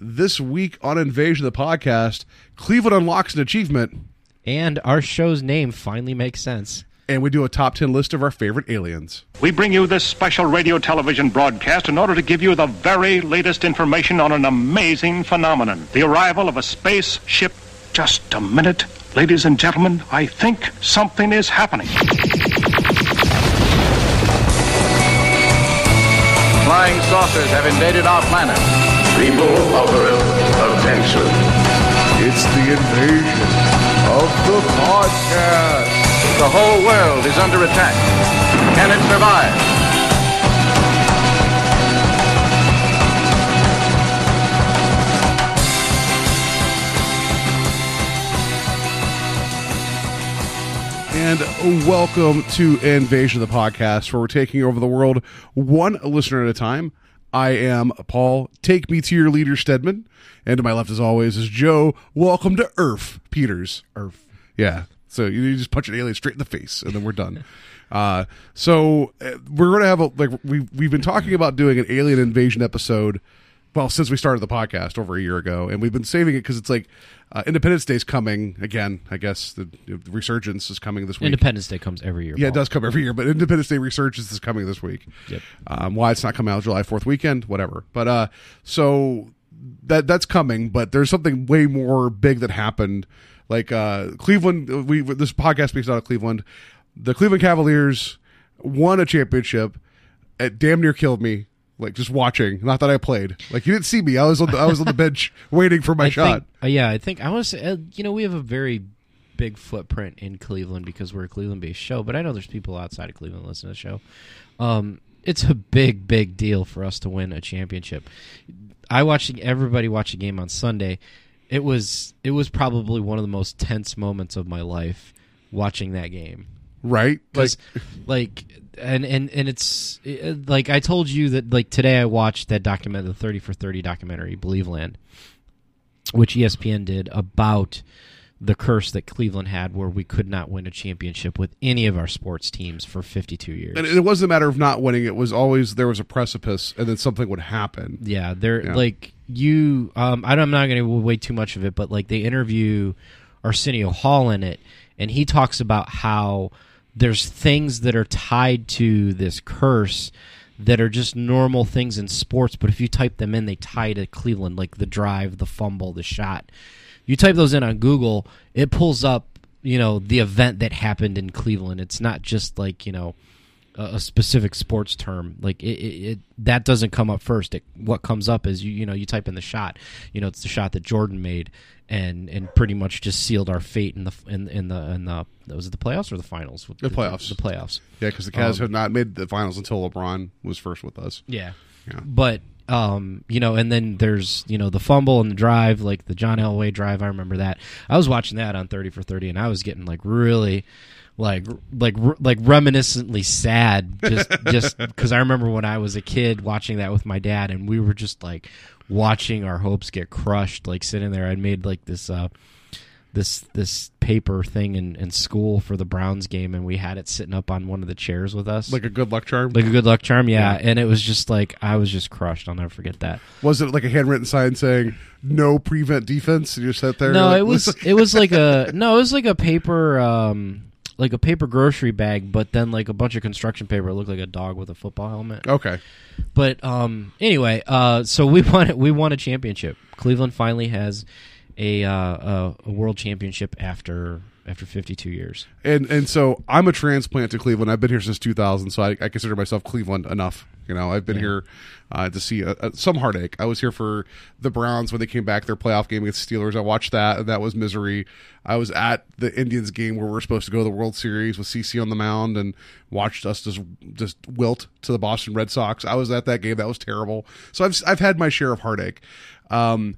this week on Invasion of the Podcast, Cleveland unlocks an achievement, And our show's name finally makes sense. and we do a top 10 list of our favorite aliens. We bring you this special radio television broadcast in order to give you the very latest information on an amazing phenomenon the arrival of a spaceship. Just a minute. Ladies and gentlemen, I think something is happening. Flying saucers have invaded our planet. People of Earth, attention. It's the invasion of the podcast. The whole world is under attack. Can it survive? And welcome to Invasion of the Podcast, where we're taking over the world one listener at a time. I am Paul. Take me to your leader, Stedman. And to my left, as always, is Joe. Welcome to Earth, Peters. Earth. Yeah. So you just punch an alien straight in the face, and then we're done. Uh, so uh, we're going to have a like we we've been talking about doing an alien invasion episode. Well, since we started the podcast over a year ago, and we've been saving it because it's like uh, Independence Day's coming again. I guess the, the resurgence is coming this week. Independence Day comes every year. Yeah, it does come every year, but Independence Day Resurgence is coming this week. Yep. Um, why it's not coming out July Fourth weekend, whatever. But uh, so that that's coming, but there's something way more big that happened. Like uh, Cleveland, we this podcast speaks out of Cleveland. The Cleveland Cavaliers won a championship. It damn near killed me. Like just watching, not that I played. Like you didn't see me. I was on the, I was on the bench waiting for my I shot. Think, uh, yeah, I think I want to say, uh, you know, we have a very big footprint in Cleveland because we're a Cleveland-based show. But I know there's people outside of Cleveland listening to the show. Um, it's a big, big deal for us to win a championship. I watched everybody watch a game on Sunday. It was it was probably one of the most tense moments of my life watching that game. right? Like like and and and it's it, like I told you that like today I watched that document the 30 for 30 documentary Believeland which ESPN did about the curse that Cleveland had where we could not win a championship with any of our sports teams for 52 years. and it wasn't a matter of not winning. It was always there was a precipice, and then something would happen. Yeah, they're Yeah. like you. Um, I don't, I'm not going to wait too much of it, but like they interview Arsenio Hall in it, and he talks about how there's things that are tied to this curse that are just normal things in sports, but if you type them in, they tie to Cleveland, like the drive, the fumble, the shot. You type those in on Google, it pulls up, you know, the event that happened in Cleveland. It's not just like you know a, specific sports term like it, it, it that doesn't come up first it, what comes up is you you know you type in the shot you know it's the shot that jordan made and and pretty much just sealed our fate in the in, in the in the was it the playoffs or the finals The playoffs. the, playoffs Yeah, because the Cavs Um, had not made the finals until LeBron was first with us. yeah Yeah. but um you know and then there's you know the fumble and the drive like the john elway drive i remember that i was watching that on 30 for 30 and i was getting like really like like like reminiscently sad just just because i remember when i was a kid watching that with my dad and we were just like watching our hopes get crushed like sitting there i made like this uh this this paper thing in, in school for the browns game and we had it sitting up on one of the chairs with us Like a good luck charm. like a good luck charm yeah. and it was just like i was just crushed i'll never forget that was it like a handwritten sign saying "No prevent defense"? And you sat there. no like, it was it was like a no it was like a paper um like a paper grocery bag but then like a bunch of construction paper it looked like a dog with a football helmet okay. but um anyway uh so we won we won a championship cleveland finally has a uh a, a world championship after after 52 years And and so I'm a transplant to Cleveland. I've been here since 2000, so I, I consider myself Cleveland enough. You know, I've been Yeah. here uh, to see a, a, some heartache. I was here for the Browns when they came back their playoff game against the Steelers. I watched that, and that was misery. I was at the Indians game where we are supposed to go to the World Series with CC on the mound, and watched us just just wilt to the Boston Red Sox. I was at that game. That was terrible. So I've I've had my share of heartache. Um,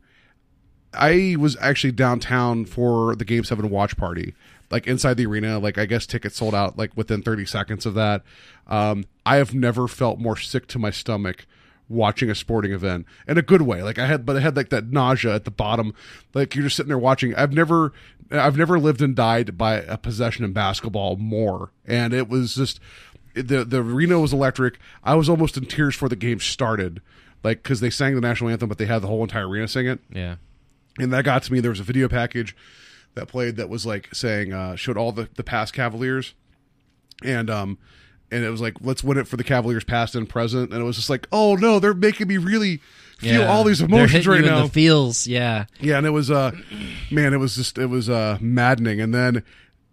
I was actually downtown for the Game Seven watch party, like inside the arena. Like I guess tickets sold out like within thirty seconds of that. Um, I have never felt more sick to my stomach watching a sporting event in a good way. Like I had, but I had like that nausea at the bottom. Like you're just sitting there watching. I've never, I've never lived and died by a possession in basketball more, and it was just the the arena was electric. I was almost in tears before the game started like because they sang the national anthem, but they had the whole entire arena sing it Yeah. And that got to me. There was a video package that played that was like saying uh, showed all the the past Cavaliers, and um, and it was like let's win it for the Cavaliers past and present, and it was just like oh no, they're making me really feel Yeah. all these emotions right now. the feels, yeah. yeah, and it was uh, man, it was just it was uh maddening, and then.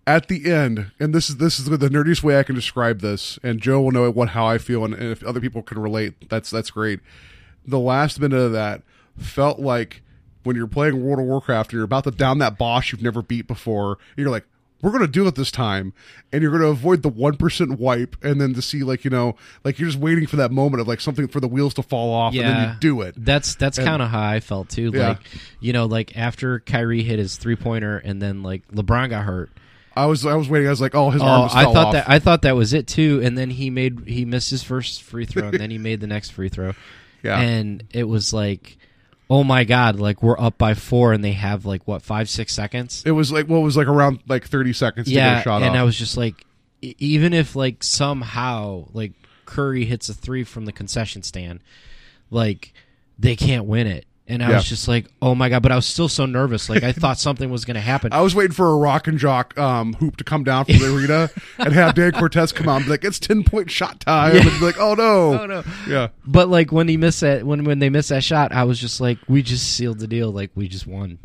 At the end, and this is this is the nerdiest way I can describe this, and Joe will know what how I feel, and, and if other people can relate, that's that's great the last minute of that felt like when you're playing World of Warcraft and you're about to down that boss you've never beat before, you're like, we're going to do it this time. And you're going to avoid the 1% wipe. And then to see, like, you know, like you're just waiting for that moment of like something for the wheels to fall off. And then you do it. That's that's kind of how I felt too. Yeah. Like you know, like after Kyrie hit his three pointer and then like LeBron got hurt. I was, I was waiting. I was like, oh, his Oh, arm I thought off. that I thought that was it too. And then he made he missed his first free throw and then he made the next free throw. Yeah. And it was like, oh my god, like we're up by four and they have like what five six seconds. it was like, what was like around like 30 seconds to get yeah, a shot and off. I was just like, even if like somehow like Curry hits a three from the concession stand, like they can't win it. And I Yeah. was just like, oh my god! But I was still so nervous. Like I thought something was going to happen. I was waiting for a rock and jock um, hoop to come down from the arena and have Dan Cortese come on and be like, it's 10 point shot time. And be like, oh no. Oh, no. Yeah. But like when he missed that, when when they missed that shot, I was just like, we just sealed the deal. Like we just won.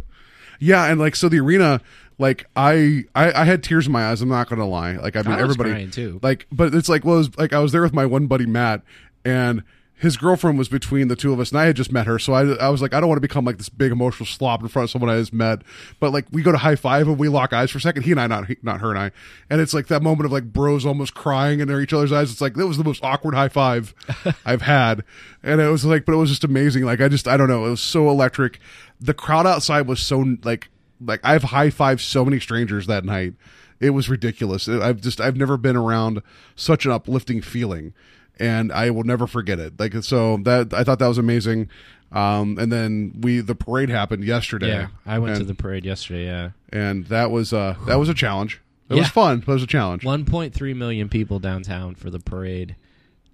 Yeah, and like so the arena, like I I, I had tears in my eyes. I'm not gonna lie. Like I mean, I was everybody too. Like, but it's like well, it was, like I was there with my one buddy Matt, and his girlfriend was between the two of us, and I had just met her, so I I was like, I don't want to become like this big emotional slop in front of someone I just met. But like we go to high five and we lock eyes for a second. He and I, not he, not her and I, and it's like that moment of like bros almost crying in each other's eyes. It's like that was the most awkward high five I've had, and it was like, but it was just amazing. Like I just I don't know, it was so electric. The crowd outside was so like like I've high fived so many strangers that night. It was ridiculous. I've just I've never been around such an uplifting feeling, and I will never forget it. Like so that I thought that was amazing. Um, and then we the parade happened yesterday. Yeah, I went to the parade yesterday. Yeah, and that was uh that was a challenge. It Yeah. was fun, but it was a challenge. 1.3 million people downtown for the parade.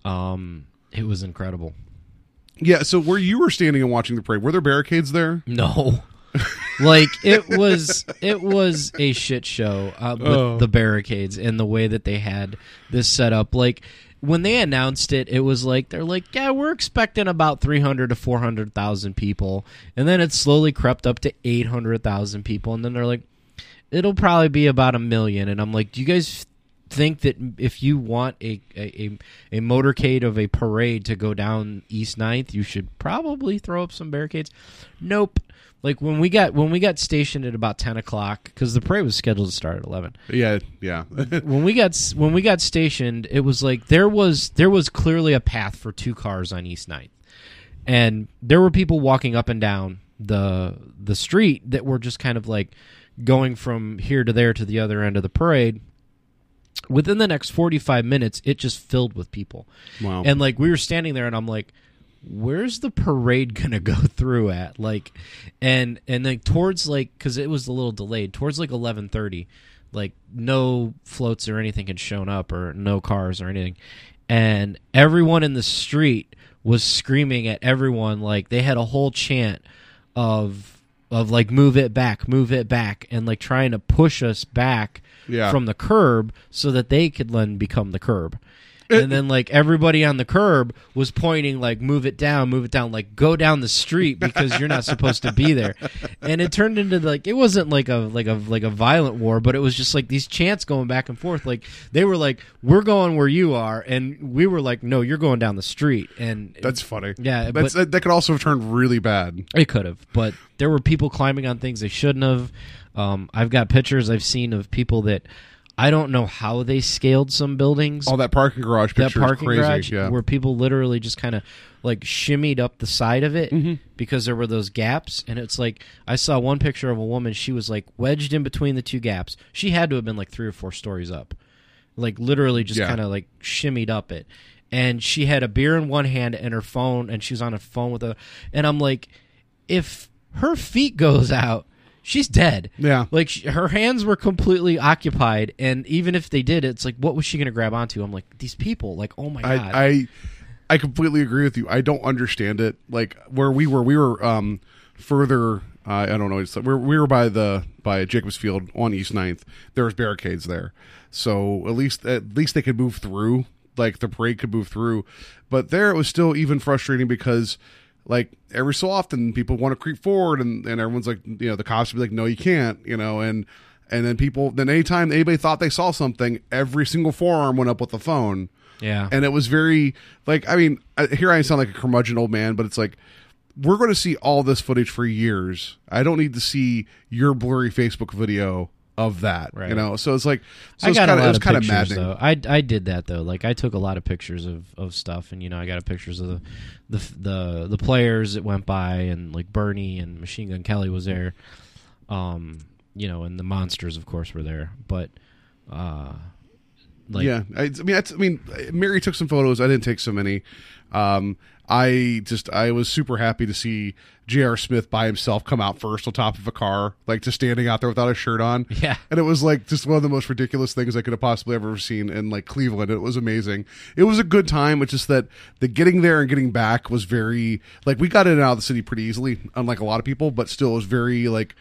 Um, it was incredible. Yeah. So where you were standing and watching the parade, were there barricades there? No. like it was it was a shit show uh, with Oh. the barricades and the way that they had this set up like when they announced it it was like they're like yeah we're expecting about 300 to 400,000 people. And then it slowly crept up to 800,000 people. And then they're like it'll probably be about a million. And I'm like do you guys think that if you want a a, a, motorcade of a parade to go down East 9th, you should probably throw up some barricades. Nope. Like when we got when we got stationed at about ten o'clock because the parade was scheduled to start at eleven. Yeah. Yeah. When we got when we got stationed, it was like there was there was clearly a path for two cars on East 9th. and there were people walking up and down the the street that were just kind of like going from here to there to the other end of the parade within the next 45 minutes it just filled with people. Wow. and like we were standing there and i'm like where's the parade gonna go through at? Like and and like towards like because it was a little delayed towards like 11.30 like no floats or anything had shown up or no cars or anything. And everyone in the street was screaming at everyone like they had a whole chant of of like move it back move it back and like trying to push us back Yeah. from the curb so that they could then become the curb and then like everybody on the curb was pointing like move it down move it down like go down the street because you're not supposed to be there and it turned into like it wasn't like a like a like a violent war but it was just like these chants going back and forth like they were like we're going where you are and we were like no you're going down the street and That's funny. Yeah, That's, but- that could also have turned really bad. it could have, but there were people climbing on things they shouldn't have. Um, I've got pictures I've seen of people that I don't know how they scaled some buildings. All that parking garage that picture parking is crazy. garage yeah. where people literally just kind of like shimmied up the side of it Mm-hmm. because there were those gaps and it's like I saw one picture of a woman she was like wedged in between the two gaps. She had to have been like 3 or 4 stories up. Like literally just Yeah. kind of like shimmied up it. And she had a beer in one hand and her phone and she was on a phone with a and I'm like if her feet goes out she's dead Yeah. like sh her hands were completely occupied and even if they did it's like what was she gonna grab onto i'm like these people like oh my god I, I I completely agree with you. I don't understand it. Like where we were, we were um further. Uh, I don't know. It's, we were, we were by the by Jacobs Field on East 9th. There was barricades there, so at least at least they could move through. Like the parade could move through, but there it was still even frustrating because like every so often people want to creep forward and, and everyone's like you know the cops would be like no you can't you know and and then people then anytime anybody thought they saw something every single forearm went up with the phone Yeah. and it was very like I mean here I sound like a curmudgeon old man, but it's like we're going to see all this footage for years. I don't need to see your blurry Facebook video of that, Right. you know. So it's like so I it's got kinda, a lot it was of kind of pictures maddening. though. I I did that though. Like I took a lot of pictures of, of stuff, and you know I got pictures of the the the the players that went by, and like Bernie and Machine Gun Kelly was there. Um, you know, and the monsters, of course, were there. But uh, like yeah, I, I mean, I mean, Mary took some photos. I didn't take so many. Um, I just, I was super happy to see J.R. Smith by himself come out first on top of a car, like just standing out there without a shirt on. Yeah. and it was like just one of the most ridiculous things I could have possibly ever seen in like Cleveland. It was amazing. It was a good time. It's just that the getting there and getting back was very like we got in and out of the city pretty easily, unlike a lot of people, but still it was very like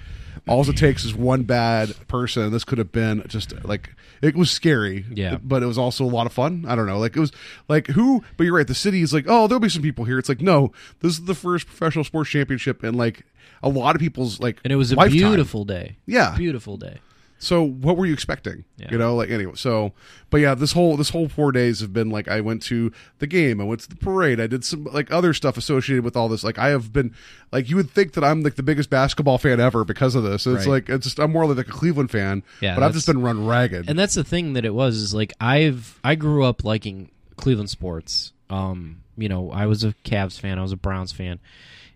all it takes is one bad person. This could have been just like it was scary. Yeah. but it was also a lot of fun. I don't know, like it was like who? But you're right. The city is like, oh, there'll be some people here. It's like no, this is the first professional sports championship and like a lot of people's like and it was a lifetime. beautiful day. Yeah. beautiful day. So what were you expecting? Yeah. You know, like anyway. So, but yeah, this whole this whole four days have been like I went to the game, I went to the parade, I did some like other stuff associated with all this. Like I have been like you would think that I'm like the biggest basketball fan ever because of this. It's Right. like it's just I'm more like a Cleveland fan. Yeah, but I've just been run ragged. and that's the thing that it was is like I've I grew up liking Cleveland sports. Um, you know, I was a Cavs fan, I was a Browns fan,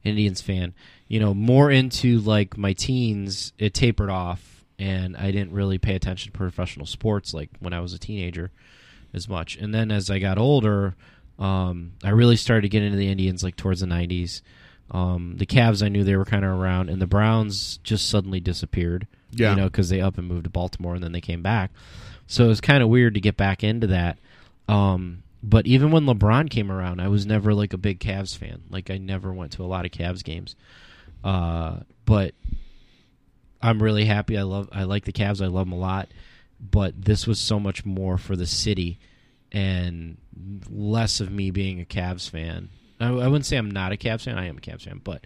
Indians fan. You know, more into like my teens, it tapered off, and I didn't really pay attention to professional sports like when I was a teenager as much. And then as I got older, um, I really started to get into the Indians like towards the '90s. Um, the Cavs, I knew they were kind of around, and the Browns just suddenly disappeared. Yeah. you know, because they up and moved to Baltimore, and then they came back. So it was kind of weird to get back into that. Um, but even when LeBron came around, I was never like a big Cavs fan. Like I never went to a lot of Cavs games. Uh, but I'm really happy. I love. I like the Cavs. I love them a lot. But this was so much more for the city, and less of me being a Cavs fan. I, I wouldn't say I'm not a Cavs fan. I am a Cavs fan, but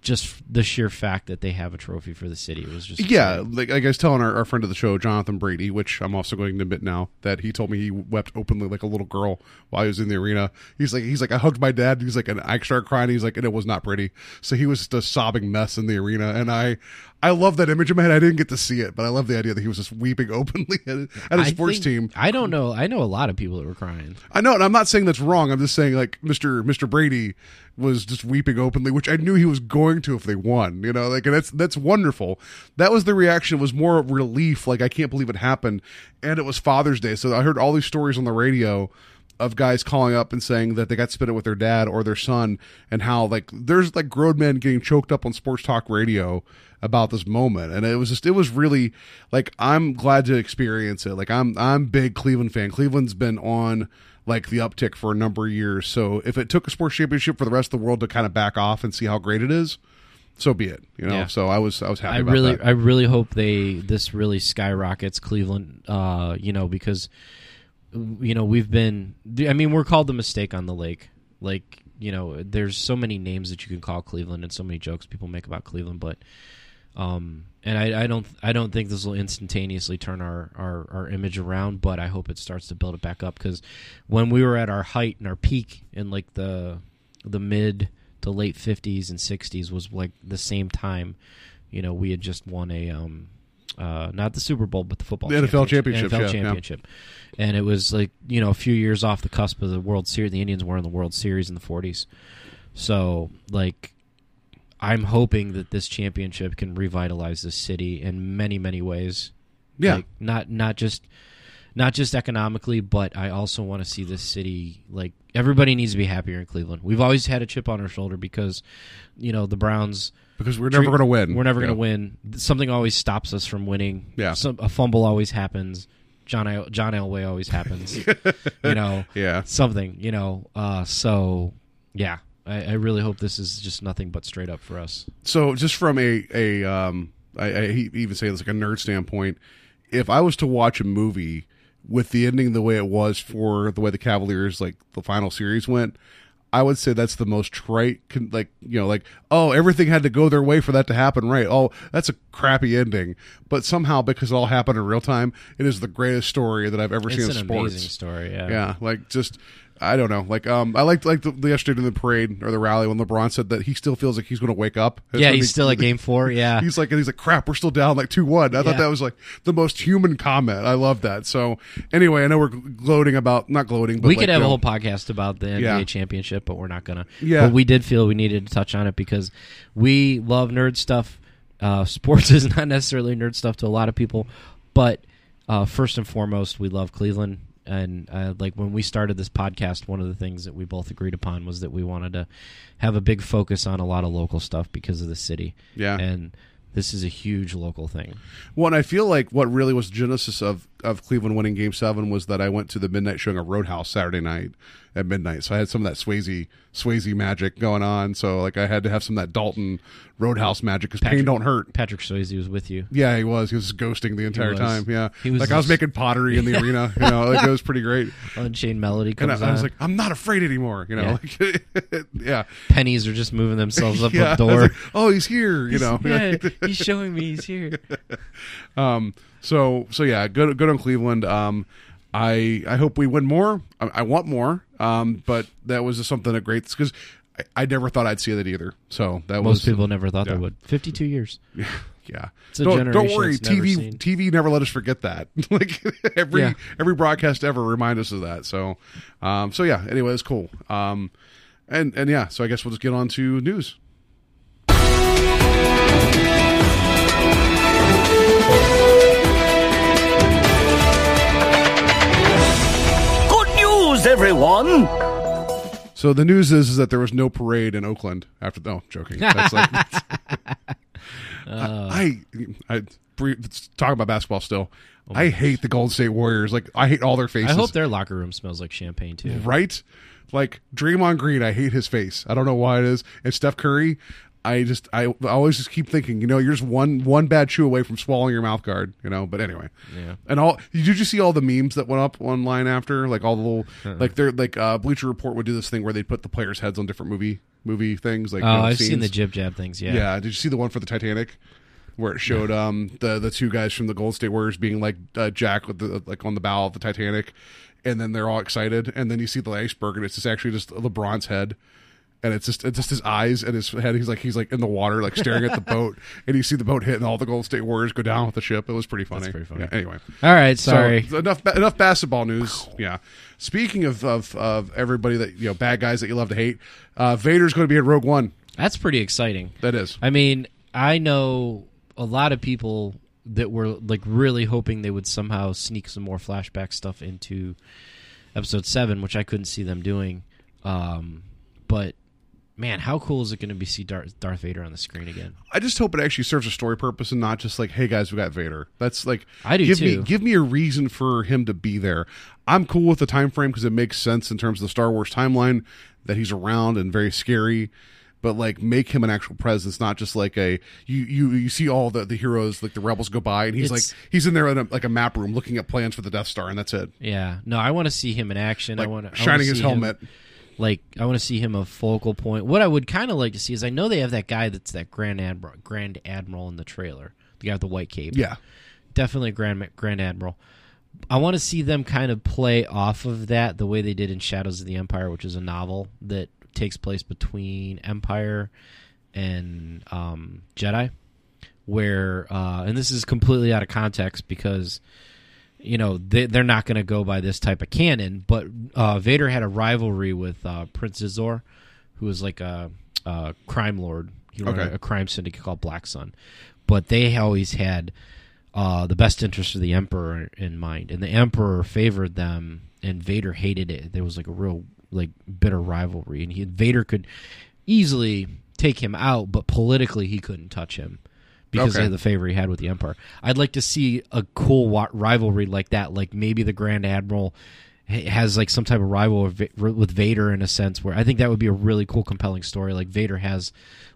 just the sheer fact that they have a trophy for the city was just yeah, like, like I was telling our, our friend of the show, Jonathan Brady, which I'm also going to admit now that he told me he wept openly like a little girl while he was in the arena. He's like, he's like, I hugged my dad. He's like, and I started crying. He's like, and it was not pretty. So he was just a sobbing mess in the arena, and I, I love that image in my head. I didn't get to see it, but I love the idea that he was just weeping openly at, at his I sports think- team. I don't know. I know a lot of people that were crying. I know, and I'm not saying that's wrong. I'm just saying like Mr. Mr. Brady was just weeping openly, which I knew he was going to if they won. You know, like and that's that's wonderful. That was the reaction. It was more relief. Like I can't believe it happened, and it was Father's Day, so I heard all these stories on the radio of guys calling up and saying that they got spit it with their dad or their son, and how like there's like grown men getting choked up on sports talk radio about this moment and it was just it was really like i'm glad to experience it like i'm i'm big cleveland fan cleveland's been on like the uptick for a number of years so if it took a sports championship for the rest of the world to kind of back off and see how great it is so be it you know Yeah. so i was i was happy I really, that. I really hope they this really skyrockets Cleveland. Uh, you know, because you know we've been. I mean, we're called the mistake on the lake. Like you know, there's so many names that you can call Cleveland, and so many jokes people make about Cleveland. But um, and I, I don't, I don't think this will instantaneously turn our, our our image around. But I hope it starts to build it back up because when we were at our height and our peak in like the the mid to late 50s and 60s was like the same time you know we had just won a um uh not the super bowl but the football The NFL championship, NFL yeah, yeah. championship and it was like you know a few years off the cusp of the world series the indians were in the world series in the 40s so like i'm hoping that this championship can revitalize this city in many many ways Yeah. Like, not not just not just economically, but I also want to see this city like everybody needs to be happier in Cleveland. We've always had a chip on our shoulder because you know the Browns. Because we're never going to win We're never Yeah. going to win. Something always stops us from winning. Yeah. Some, a fumble always happens. John El- John Elway always happens. you know, Yeah. something. You know, uh, so yeah, I, I really hope this is just nothing but straight up for us. So just from a a um, I, I even say this like a nerd standpoint, if I was to watch a movie with the ending the way it was for the way the Cavaliers like the final series went. I would say that's the most trite, like you know, like oh, everything had to go their way for that to happen, right? Oh, that's a crappy ending, but somehow because it all happened in real time, it is the greatest story that I've ever It's seen in sports. amazing story. Yeah. Yeah, like just I don't know. Like um, I liked like the, the yesterday in the parade or the rally when LeBron said that he still feels like he's going to wake up. That's Yeah, he's he- still at game four. Yeah. He's like, and he's like, crap, we're still down like two one. I thought that was like the most human comment. I love that. So anyway, I know we're gloating about not gloating, but we like, could have you a whole podcast about the NBA Yeah. championship, but we're not gonna. Yeah. But we did feel we needed to touch on it because we love nerd stuff. Uh, sports is not necessarily nerd stuff to a lot of people, but uh, first and foremost, we love Cleveland. And uh, like when we started this podcast, one of the things that we both agreed upon was that we wanted to have a big focus on a lot of local stuff because of the city. Yeah. and this is a huge local thing. Well, and I feel like what really was the genesis of of Cleveland winning Game Seven was that I went to the midnight showing of Roadhouse Saturday night at midnight, so I had some of that Swayze Swayze magic going on. So like I had to have some of that Dalton Roadhouse magic because pain don't hurt. Patrick Swayze was with you. Yeah, he was. He was ghosting the entire time. Yeah, He was like I was making pottery in the arena. You know, like it was pretty great. Unchained Melody And I, comes I was like, I'm not afraid anymore. You know, like, yeah, pennies are just moving themselves up yeah. the door. like, oh, he's here. You know, yeah, he's showing me he's here. Um, so so yeah, good good on Cleveland. Um, I I hope we win more. I, I want more. Um, but that was just something that great because I, I never thought I'd see that either. So that Most was people never thought yeah. they would. Fifty-two years. yeah. It's a don't, don't worry, TV seen. TV never let us forget that. like every Yeah. every broadcast ever remind us of that. So um, so yeah. Anyway, it's cool. Um, and and yeah. So I guess we'll just get on to news. News, everyone! So the news is, is that there was no parade in Oakland after. No, joking. That's like, I, I, I talk about basketball still. Oh I hate the Golden State Warriors. Like I hate all their faces. I hope their locker room smells like champagne too. right. Like Draymond Green, I hate his face. I don't know why it is. And Steph Curry, I just I, I always just keep thinking, you know, you're just one one bad chew away from swallowing your mouth guard, you know. But anyway, Yeah. And all did you see all the memes that went up online after, like all the little Uh-uh. like they're like uh, Bleacher Report would do this thing where they'd put the players' heads on different movie movie things. Like Oh, you know, I've seen the jib jab things. Yeah. Yeah. Did you see the one for the Titanic? Where it showed um the the two guys from the Gold State Warriors being like uh, Jack with the like on the bow of the Titanic, and then they're all excited, and then you see the iceberg, and it's just actually just LeBron's head, and it's just it's just his eyes and his head. He's like he's like in the water, like staring at the boat, and you see the boat hit, and all the Gold State Warriors go down with the ship. It was pretty funny. That's pretty funny. Yeah, anyway, All right. Sorry. so enough enough basketball news. Yeah. Speaking of, of of everybody that you know bad guys that you love to hate, uh, Vader's going to be in Rogue One. That's pretty exciting. That is. I mean, I know a lot of people that were like really hoping they would somehow sneak some more flashback stuff into episode seven, which I couldn't see them doing. Um, but man, how cool is it going to be see Darth, Darth Vader on the screen again? I just hope it actually serves a story purpose and not just like, hey guys, we got Vader. That's like I do give too. me give me a reason for him to be there. I'm cool with the time frame because it makes sense in terms of the Star Wars timeline that he's around and very scary. But like, make him an actual presence, not just like a you you you see all the the heroes like the rebels go by and he's It's- like he's in there in a, like a map room looking at plans for the Death Star and that's it. Yeah, no, I want to see him in action. I Like want to shining his helmet. Like I want to see him a focal point. What I would kind of like to see is I know they have that guy that's that Grand Admiral, Grand Admiral in the trailer, the guy with the white cape. Yeah, definitely a Grand Grand Admiral. I want to see them kind of play off of that the way they did in Shadows of the Empire, which is a novel that takes place between Empire and um, Jedi, where uh, and this is completely out of context because you know they, they're not going to go by this type of canon. But uh, Vader had a rivalry with uh, Prince Xizor, who was like a, a crime lord. He ran Okay. a, a crime syndicate called Black Sun, but they always had uh, the best interest of the Emperor in mind, and the Emperor favored them, and Vader hated it. There was like a real like bitter rivalry, and he Vader could easily take him out, but politically he couldn't touch him because Okay. of the favor he had with the Empire. I'd like to see a cool wa- rivalry like that. Like maybe the Grand Admiral has like some type of rival with Vader in a sense where I think that would be a really cool, compelling story. Like Vader has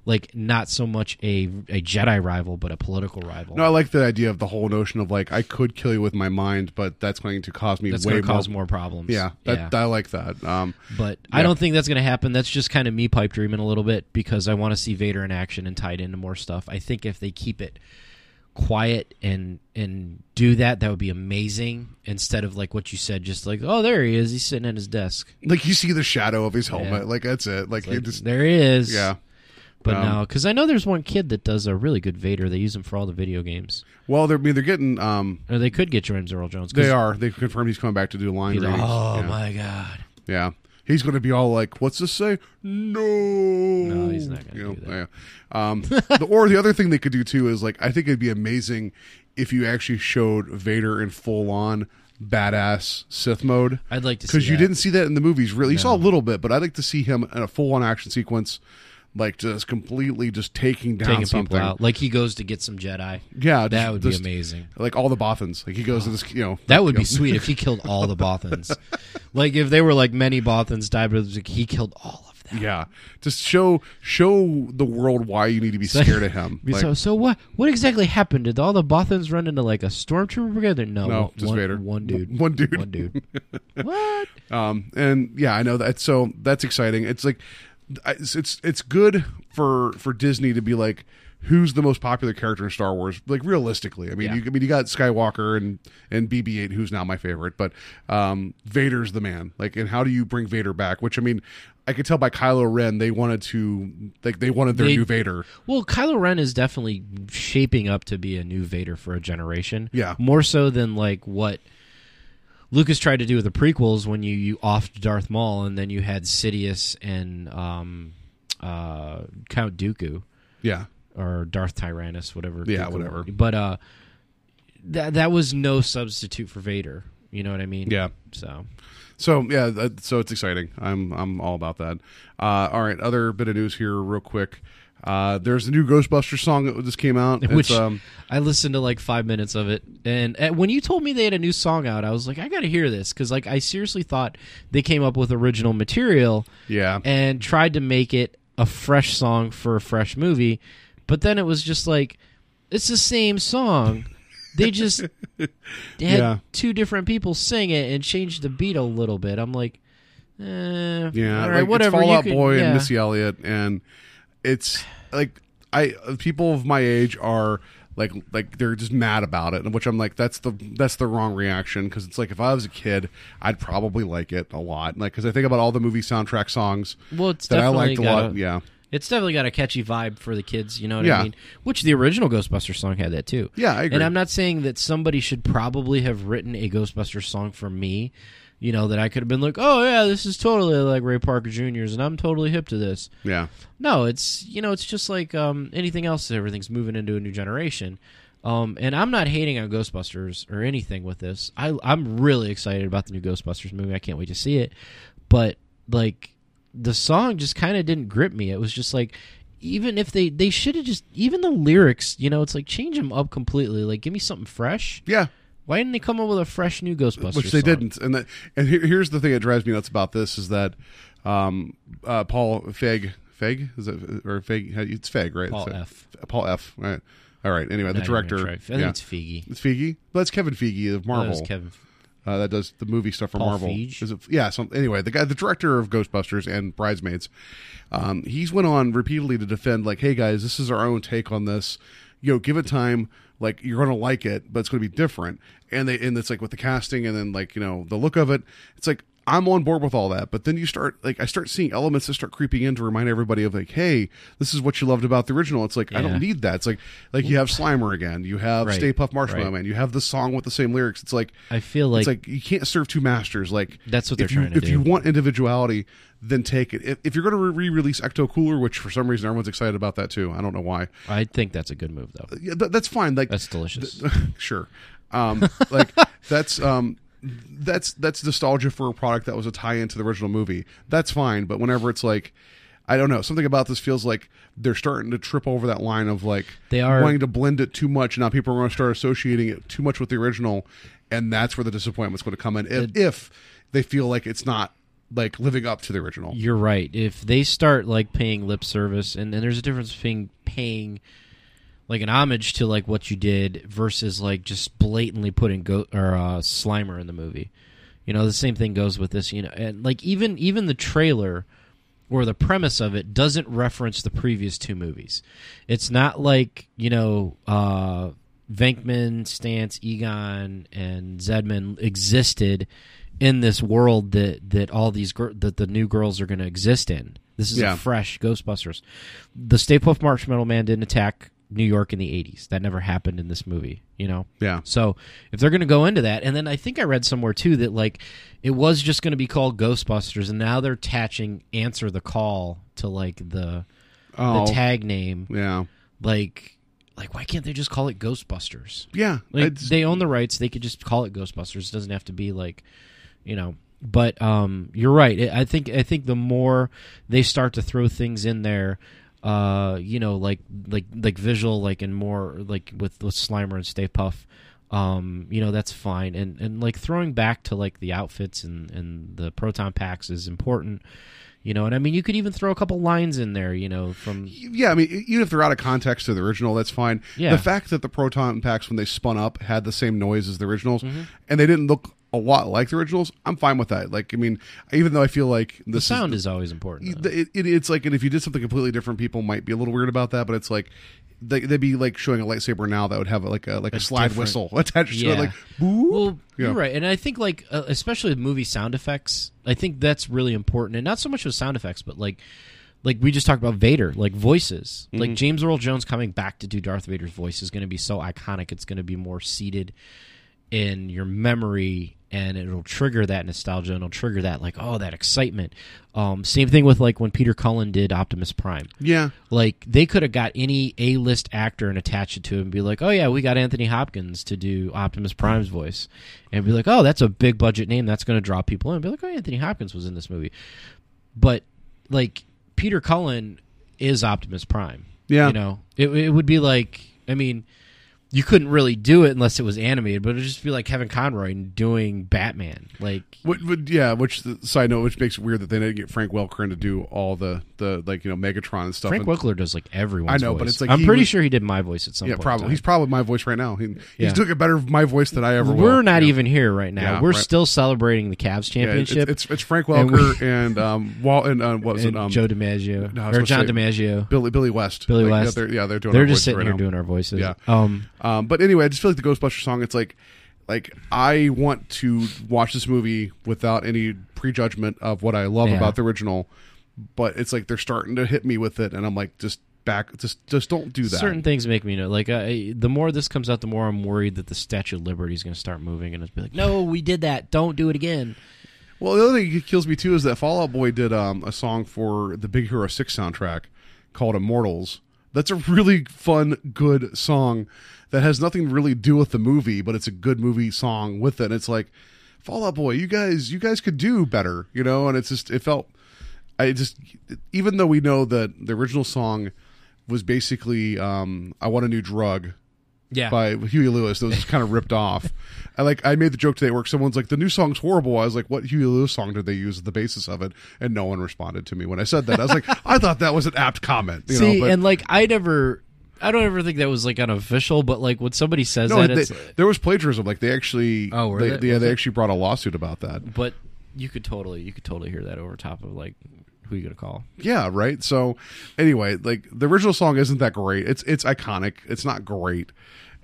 like not so much a a Jedi rival, but a political rival. No, I like the idea of the whole notion of like I could kill you with my mind, but that's going to cause me That's way to cause more problems. Yeah, that, yeah. I like that. Um, But Yeah. I don't think that's going to happen. That's just kind of me pipe dreaming a little bit because I want to see Vader in action and tied into more stuff. I think if they keep it quiet and and do that, that would be amazing. Instead of like what you said, just like oh there he is, he's sitting at his desk. like you see the shadow of his helmet, Yeah. like that's it. Like, Like, just there he is. yeah. But Um, no, because I know there's one kid that does a really good Vader. They use him for all the video games, Well, they're I mean they're getting um or they could get James Earl jones they are they confirmed he's coming back to do line oh yeah. my god! Yeah. He's going to be all like, "What's this say?" No, no, he's not gonna do Yeah. Um, the, or the other thing they could do too is like, I think it'd be amazing if you actually showed Vader in full on badass Sith mode. I'd like to because you that. didn't see that in the movies. Really, you saw a little bit, but I'd like to see him in a full on action sequence, like just completely just taking down Taking something. people out, like he goes to get some Jedi. Yeah, that just- would just- be amazing. Like all the Bothans, like he goes to this, you know, That would be know, sweet if he killed all the Bothans. like if they were like many Bothans died, but it was like he killed all of them. Yeah, just show show the world why you need to be scared of him. Like, so so what what exactly happened? Did all the Bothans run into like a stormtrooper brigade? No, no, one, just one- Vader. One dude. One dude. One dude. what? Um, and yeah, I know that. So that's exciting. It's like it's it's, it's good for for Disney to be like. Who's the most popular character in Star Wars? Like realistically, I mean, Yeah. you, I mean, you got Skywalker and and BB-8, who's now my favorite, but um, Vader's the man. Like, and how do you bring Vader back? Which I mean, I could tell by Kylo Ren they wanted to like they wanted their They- new Vader. Well, Kylo Ren is definitely shaping up to be a new Vader for a generation. Yeah. More so than like what Lucas tried to do with the prequels when you, you offed Darth Maul and then you had Sidious and um, uh, Count Dooku Yeah, or Darth Tyrannus, whatever. Yeah, Dooku whatever. was. But uh, that that was no substitute for Vader. You know what I mean? Yeah. So So yeah, that, so it's exciting. I'm I'm all about that. Uh, all right, other bit of news here, real quick. Uh, there's a new Ghostbusters song that just came out. which it's, um, I listened to like five minutes of it, and, and when you told me they had a new song out, I was like, I got to hear this because like I seriously thought they came up with original material yeah, and tried to make it a fresh song for a fresh movie, but then it was just like it's the same song. They just had Yeah. two different people sing it and changed the beat a little bit. I'm like, eh, yeah. all right, like, whatever. It's you Fallout can- Boy yeah. and Missy Elliott, and it's like I people of my age are like like they're just mad about it, which I'm like that's the that's the wrong reaction because it's like if I was a kid, I'd probably like it a lot, like because I think about all the movie soundtrack songs Well, it's that I definitely liked a got lot. a- Yeah, It's definitely got a catchy vibe for the kids, you know what Yeah. I mean? Which the original Ghostbusters song had that too. Yeah, I agree. And I'm not saying that somebody should probably have written a Ghostbusters song for me, you know, that I could have been like, oh yeah, this is totally like Ray Parker Jr.'s, and I'm totally hip to this. yeah, No, it's you know, it's just like um, anything else. Everything's moving into a new generation. Um, and I'm not hating on Ghostbusters or anything with this. I, I'm really excited about the new Ghostbusters movie. I can't wait to see it. But like, the song just kind of didn't grip me. It was just like, even if they they should have just even the lyrics, you know, it's like change them up completely. Like, give me something fresh. yeah. Why didn't they come up with a fresh new Ghostbusters? which they song? didn't. And that, and here, here's the thing that drives me nuts about this is that um, uh, Paul Feg Feg is it or Feg? It's Feg, right? Paul uh, F. Paul F. Right. All right. Anyway, the Not even director. I think yeah. it's Feige. It's Feige. Well, that's Kevin Feige of Marvel. was Kevin. uh, that does the movie stuff for Paul Marvel. Feige? Is it, yeah. So anyway, the guy, the director of Ghostbusters and Bridesmaids, um, he's went on repeatedly to defend like, hey guys, this is our own take on this. You know, give it time. Like you're going to like it, but it's going to be different. And they and it's like with the casting and then like you know the look of it. It's like I'm on board with all that, but then you start like I start seeing elements that start creeping in to remind everybody of like, hey, this is what you loved about the original. It's like I don't need that. It's like like you have Slimer again, you have Right. Stay Puft Marshmallow Right. Man, you have the song with the same lyrics. It's like I feel like, it's like you can't serve two masters. Like That's what if they're you, trying to do. If you want individuality, then take it. If, if you're going to re-release Ecto Cooler, which for some reason everyone's excited about that too, I don't know why. I think that's a good move though. Yeah, th- that's fine. Like That's delicious. sure. Um, like that's um, that's that's nostalgia for a product that was a tie-in to the original movie. That's fine. But whenever it's like, I don't know. Something about this feels like they're starting to trip over that line of like They are- wanting to blend it too much. Now people are going to start associating it too much with the original, and that's where the disappointment's going to come in if, if they feel like it's not like living up to the original. You're right. If they start like paying lip service, and, and there's a difference between paying like an homage to like what you did versus like just blatantly putting go or uh, Slimer in the movie. You know, the same thing goes with this. You know, and like even even the trailer or the premise of it doesn't reference the previous two movies. It's not like you know. uh Venkman, Stantz, Egon, and Zedman existed in this world that that all these gir- that the new girls are going to exist in. This is Yeah. a fresh Ghostbusters. The Stay Puft Marshmallow Man didn't attack New York in the '80s. That never happened in this movie. You know. Yeah. So if they're going to go into that, and then I think I read somewhere too that like it was just going to be called Ghostbusters, and now they're attaching "Answer the Call" to like the Oh. the tag name. Yeah, Like, like why can't they just call it Ghostbusters? yeah. Like they own the rights, they could just call it Ghostbusters. It doesn't have to be like, you know. But um, you're right. I I think I think the more they start to throw things in there, uh, you know, like like like visual, like and more like with with Slimer and Stay Puft, um, you know, that's fine. And and like throwing back to like the outfits and and the proton packs is important. You know, and I mean, you could even throw a couple lines in there. You know, from yeah, I mean, even if they're out of context to the original, that's fine. Yeah. The fact that the proton packs, when they spun up, had the same noise as the originals, Mm-hmm. and they didn't look a lot like the originals, I'm fine with that. Like, I mean, even though I feel like the sound is, is always important. it, it, it's like, and if you did something completely different, people might be a little weird about that. But it's like they, they'd be like showing a lightsaber now that would have like a like a, slide whistle attached to it, like boo. Well, Yeah. you're right, and I think like uh, especially with movie sound effects, I think that's really important, and not so much with sound effects, but like like we just talked about Vader, like voices, Mm-hmm. like James Earl Jones coming back to do Darth Vader's voice is going to be so iconic. It's going to be more seated in your memory and it'll trigger that nostalgia and it'll trigger that like oh that excitement um, same thing with like when peter cullen did optimus prime yeah, like they could have got any A-list actor and attached it to him and be like, "Oh yeah, we got Anthony Hopkins to do Optimus Prime's voice," and be like, "Oh, that's a big budget name. That's going to draw people in." and Be like, "Oh, Anthony Hopkins was in this movie," but like Peter Cullen is Optimus Prime. Yeah. you know, it it would be like, I mean. You couldn't really do it unless it was animated, but it'd just be like Kevin Conroy doing Batman. Like, Which, would yeah, which the side note, which makes it weird that they didn't get Frank Welker in to do all the the like you know Megatron and stuff. Frank and, Welker does like everyone's I know, voice. but it's like I'm pretty was- sure he did my voice at some yeah, point. in probably he's probably my voice right now. He, Yeah. He's doing a better my voice than I ever will. We're not Yeah. even here right now. Yeah, We're right. still celebrating the Cavs Yeah, it's, championship. it's it's Frank And Welker and, um Walt and uh, what was and it um Joe DiMaggio no, or John say DiMaggio, Billy Billy West Billy Like, yeah, West. they're, yeah they're doing They're our just sitting right here now. doing our voices. Yeah. Um. Um, but anyway, I just feel like the Ghostbuster song. It's like, like I want to watch this movie without any prejudgment of what I love Yeah. about the original. But it's like they're starting to hit me with it, and I'm like, just back, just just don't do that. Certain things make me know. Like, I, the more this comes out, the more I'm worried that the Statue of Liberty is going to start moving, and it's be like, no, we did that. Don't do it again. Well, the other thing that kills me too is that Fall Out Boy did um, a song for the Big Hero Six soundtrack called "Immortals." That's a really fun, good song that has nothing really to really do with the movie, but it's a good movie song with it. And it's like Fall Out Boy, you guys, you guys could do better, you know. And it's just, it felt, I just, even though we know that the original song was basically um, "I Want a New Drug." Yeah. by Huey Lewis that was just kind of ripped off. I like I made the joke today where someone's like the new song's horrible. I was like, what Huey Lewis song did they use as the basis of it? And no one responded to me when I said that. I was like, I thought that was an apt comment. You See, know, but and like, I never. I don't ever think that was like unofficial, but like when somebody says no, that, they- it's, there was plagiarism. Like they actually, Oh, were they, they? yeah, they actually brought a lawsuit about that. but you could totally, you could totally hear that over top of like who you gonna call. Yeah, right. So anyway, like the original song isn't that great. It's it's iconic. It's not great.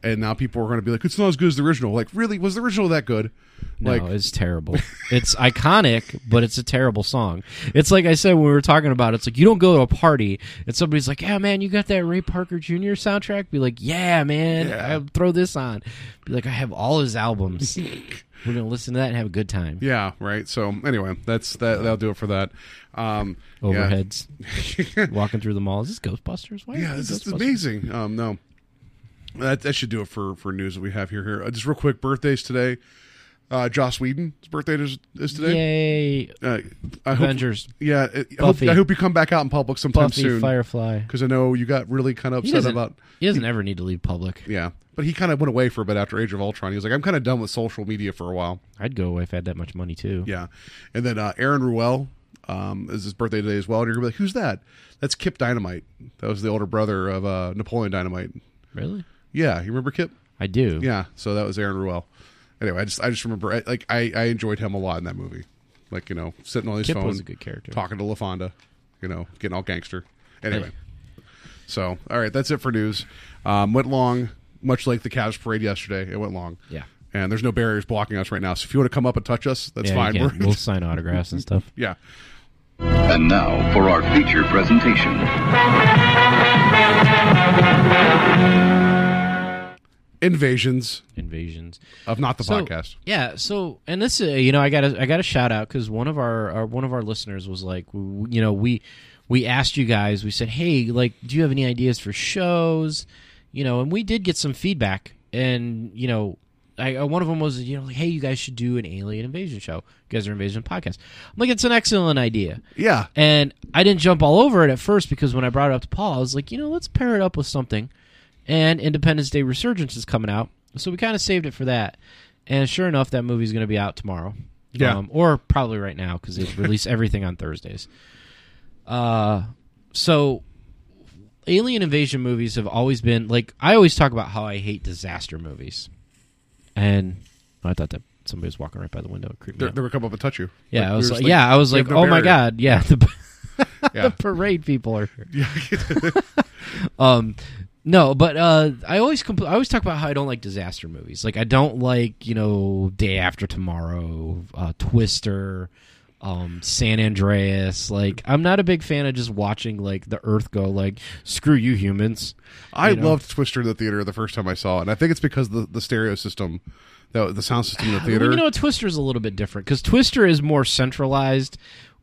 And now people are going to be like, it's not as good as the original. Like, really, was the original that good? No, like, it's terrible. it's iconic, but it's a terrible song. It's like I said when we were talking about it, it's like you don't go to a party and somebody's like, Yeah, man, you got that Ray Parker Jr. soundtrack? Be like, Yeah, man, Yeah. I throw this on. Be like, I have all his albums. We're gonna listen to that and have a good time. yeah, right. So anyway, that's that. That'll do it for that. Um, yeah. Overheads. Walking through the mall. Is this Ghostbusters? Why Yeah, is this is amazing. Um, no, that, that should do it for for news that we have here. Here, uh, just real quick, birthdays today. Uh, Joss Whedon's birthday is, is today. Yay! Uh, I hope, Avengers, yeah, it- I hope, I hope you come back out in public sometime Buffy, soon. Firefly. Because I know you got really kind of upset about. he doesn't ever need to leave public. Yeah, but he kind of went away for a bit after Age of Ultron. He was like, "I'm kind of done with social media for a while." I'd go away if I had that much money too. Yeah, and then uh, Aaron Ruell um, is his birthday today as well. And you're gonna be like, "Who's that?" That's Kip Dynamite. That was the older brother of uh, Napoleon Dynamite. Really? Yeah, you remember Kip? I do. Yeah, so that was Aaron Ruell. Anyway, I just I just remember I, like I, I enjoyed him a lot in that movie. Like you know, sitting on his Kip phone, was a good character. talking to LaFawnduh, you know, getting all gangster. Anyway, so all right, that's it for news. Um, went long, much like the Cavs parade yesterday. It went long. Yeah. and there's no barriers blocking us right now. So if you want to come up and touch us, that's Yeah, fine. you We're. We'll sign autographs and stuff. yeah. And now for our feature presentation. Invasions Invasions. of not the So, podcast. Yeah. So, and this, uh, you know, I got to, I got to shout out because one of our, our, one of our listeners was like, you know, we, we asked you guys, we said, hey, like, do you have any ideas for shows? You know, and we did get some feedback, and you know, I, uh, one of them was, you know, like, hey, you guys should do an alien invasion show. You guys are invasion podcast. I'm like, it's an excellent idea. Yeah, And I didn't jump all over it at first because when I brought it up to Paul, I was like, you know, let's pair it up with something. And Independence Day Resurgence is coming out, so we kind of saved it for that. And sure enough, that movie's going to be out tomorrow. Yeah. Um, or probably right now because they release everything on Thursdays. Uh, so alien invasion movies have always been like I always talk about how I hate disaster movies, and I thought that somebody was walking right by the window. It creeped me they're, out. they're gonna come up and touch you. Yeah, Like, I was were like, yeah, I was like, no oh my god, yeah, the, Yeah. the parade people are here. um, no, but uh, I always compl- I always talk about how I don't like disaster movies. Like I don't like you know Day After Tomorrow, uh, Twister, um, San Andreas. Like I'm not a big fan of just watching like the Earth go like screw you humans. I you know? loved Twister in the theater the first time I saw it, and I think it's because the the stereo system, the the sound system in the Well, theater. You know, Twister's a little bit different because Twister is more centralized.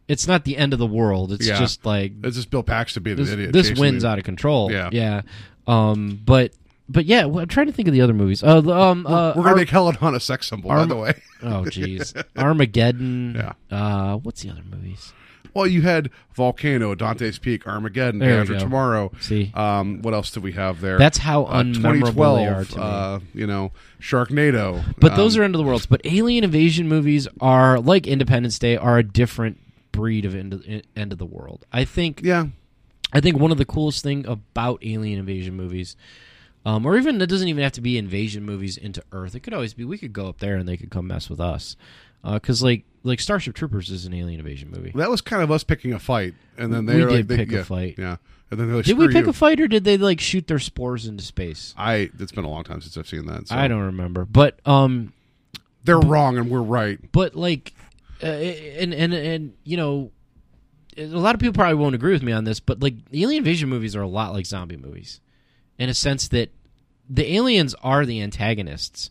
It's not the end of the world. It's Yeah. just like it's just Bill Paxton being this, an idiot. this the- out of control. Yeah. yeah. Um, but but yeah, well, I'm trying to think of the other movies. Uh, the, um, uh, We're gonna Ar- make Helen Hunt a sex symbol, by the way. oh jeez, Armageddon. Yeah. Uh, what's the other movies? Well, you had Volcano, Dante's Peak, Armageddon, Day After. Tomorrow. See. Um, what else did we have there? That's how uh, unmemorable they are 2012, to me. Uh, you know, Sharknado. But those Um, are end of the worlds. But alien invasion movies are like Independence Day are a different breed of end of, end of the world. I think yeah. I think one of the coolest thing about alien invasion movies, um, or even it doesn't even have to be invasion movies into Earth. It could always be we could go up there and they could come mess with us, because like like Starship Troopers is an alien invasion movie. That was kind of us picking a fight, and then they We did like, they- pick a fight. Yeah, and then like, Did we pick you." a fight or did they like shoot their spores into space? I. It's been a long time since I've seen that. So. I don't remember, but um, They're wrong, and we're right. but like, uh, and and and you know, a lot of people probably won't agree with me on this, but like alien invasion movies are a lot like zombie movies, in a sense that the aliens are the antagonists,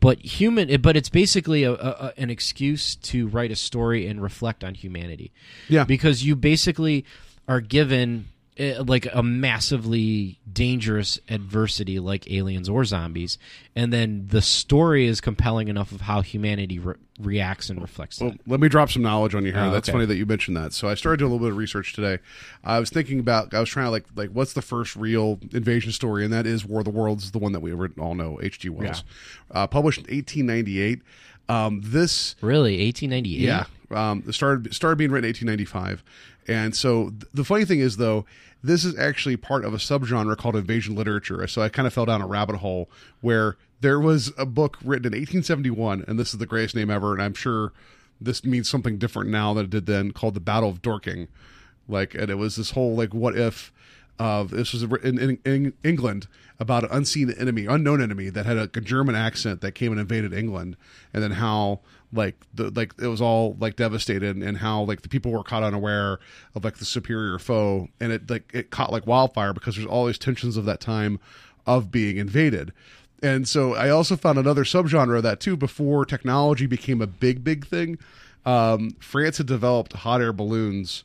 but human, but it's basically a, a- an excuse to write a story and reflect on humanity. Yeah. because you basically are given. Uh, Like a massively dangerous adversity, like aliens or zombies, and then the story is compelling enough of how humanity re- reacts and reflects. Well, that. let me drop some knowledge on you here. Oh, That's okay. funny that you mentioned that. So I started doing a little bit of research today. I was thinking about. I was trying to like like what's the first real invasion story, and that is War of the Worlds, the one that we all know, H.G. Wells, uh, published in 1898. Um, this Really, eighteen ninety eight. yeah, um, started started being written in 1895, and so th- the funny thing is though, this is actually part of a subgenre called invasion literature. So I kind of fell down a rabbit hole where there was a book written in 1871, and this is the greatest name ever, and I'm sure this means something different now than it did then, called the Battle of Dorking. Like, and it was this whole like what if of this was in, in, in England about an unseen enemy, unknown enemy that had a, a German accent that came and invaded England, and then how like the like it was all like devastated, and how like the people were caught unaware of like the superior foe, and it like it caught like wildfire because there's all these tensions of that time of being invaded. And so I also found another subgenre of that too before technology became a big, big thing. Um, France had developed hot air balloons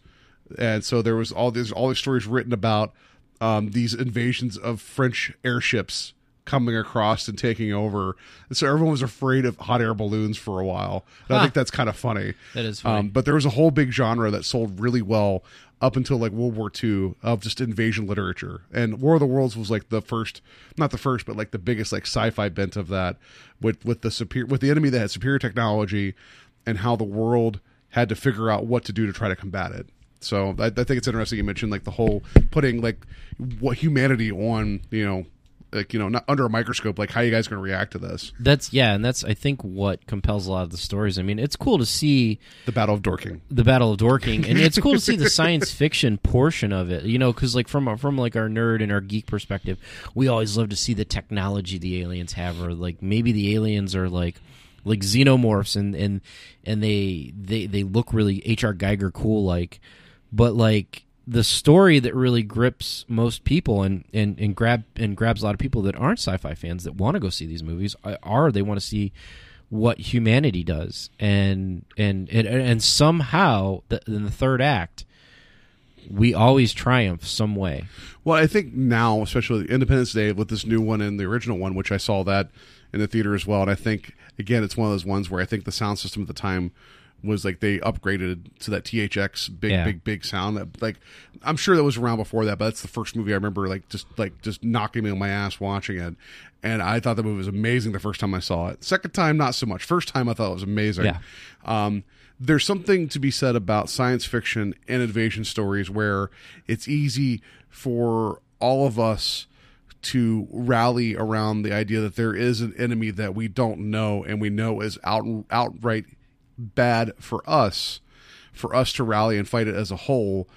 and so there was all these all these stories written about um, these invasions of French airships coming across and taking over. And so everyone was afraid of hot air balloons for a while. And I think that's kind of funny. That is funny. Um, but there was a whole big genre that sold really well up until like World War II of just invasion literature. And War of the Worlds was like the first, not the first, but like the biggest like sci-fi bent of that with with the superior with the enemy that had superior technology and how the world had to figure out what to do to try to combat it. So I, I think it's interesting you mentioned like the whole putting like what humanity on you know like you know not under a microscope like how you guys going to react to this That's yeah, and that's I think what compels a lot of the stories. I mean, it's cool to see the battle of Dorking the Battle of Dorking, and it's cool to see the science fiction portion of it. You know, because like from from like our nerd and our geek perspective, we always love to see the technology the aliens have, or like maybe the aliens are like like xenomorphs and and and they they they look really H.R. Giger cool like, but like the story that really grips most people and, and, and grab and grabs a lot of people that aren't sci-fi fans that want to go see these movies uh, are they want to see what humanity does and and and, and somehow the, in the third act we always triumph some way Well, I think now, especially Independence Day with this new one and the original one, which I saw that in the theater as well. And I think again, it's one of those ones where I think the sound system at the time was like they upgraded to that THX big, Yeah. big, big sound. That like I'm sure that was around before that, but that's the first movie I remember like just like just knocking me on my ass watching it. And I thought the movie was amazing the first time I saw it. Second time, not so much. First time, I thought it was amazing. Yeah. Um, there's something to be said about science fiction and invasion stories where it's easy for all of us to rally around the idea that there is an enemy that we don't know and we know is out outright bad for us for us to rally and fight it as a whole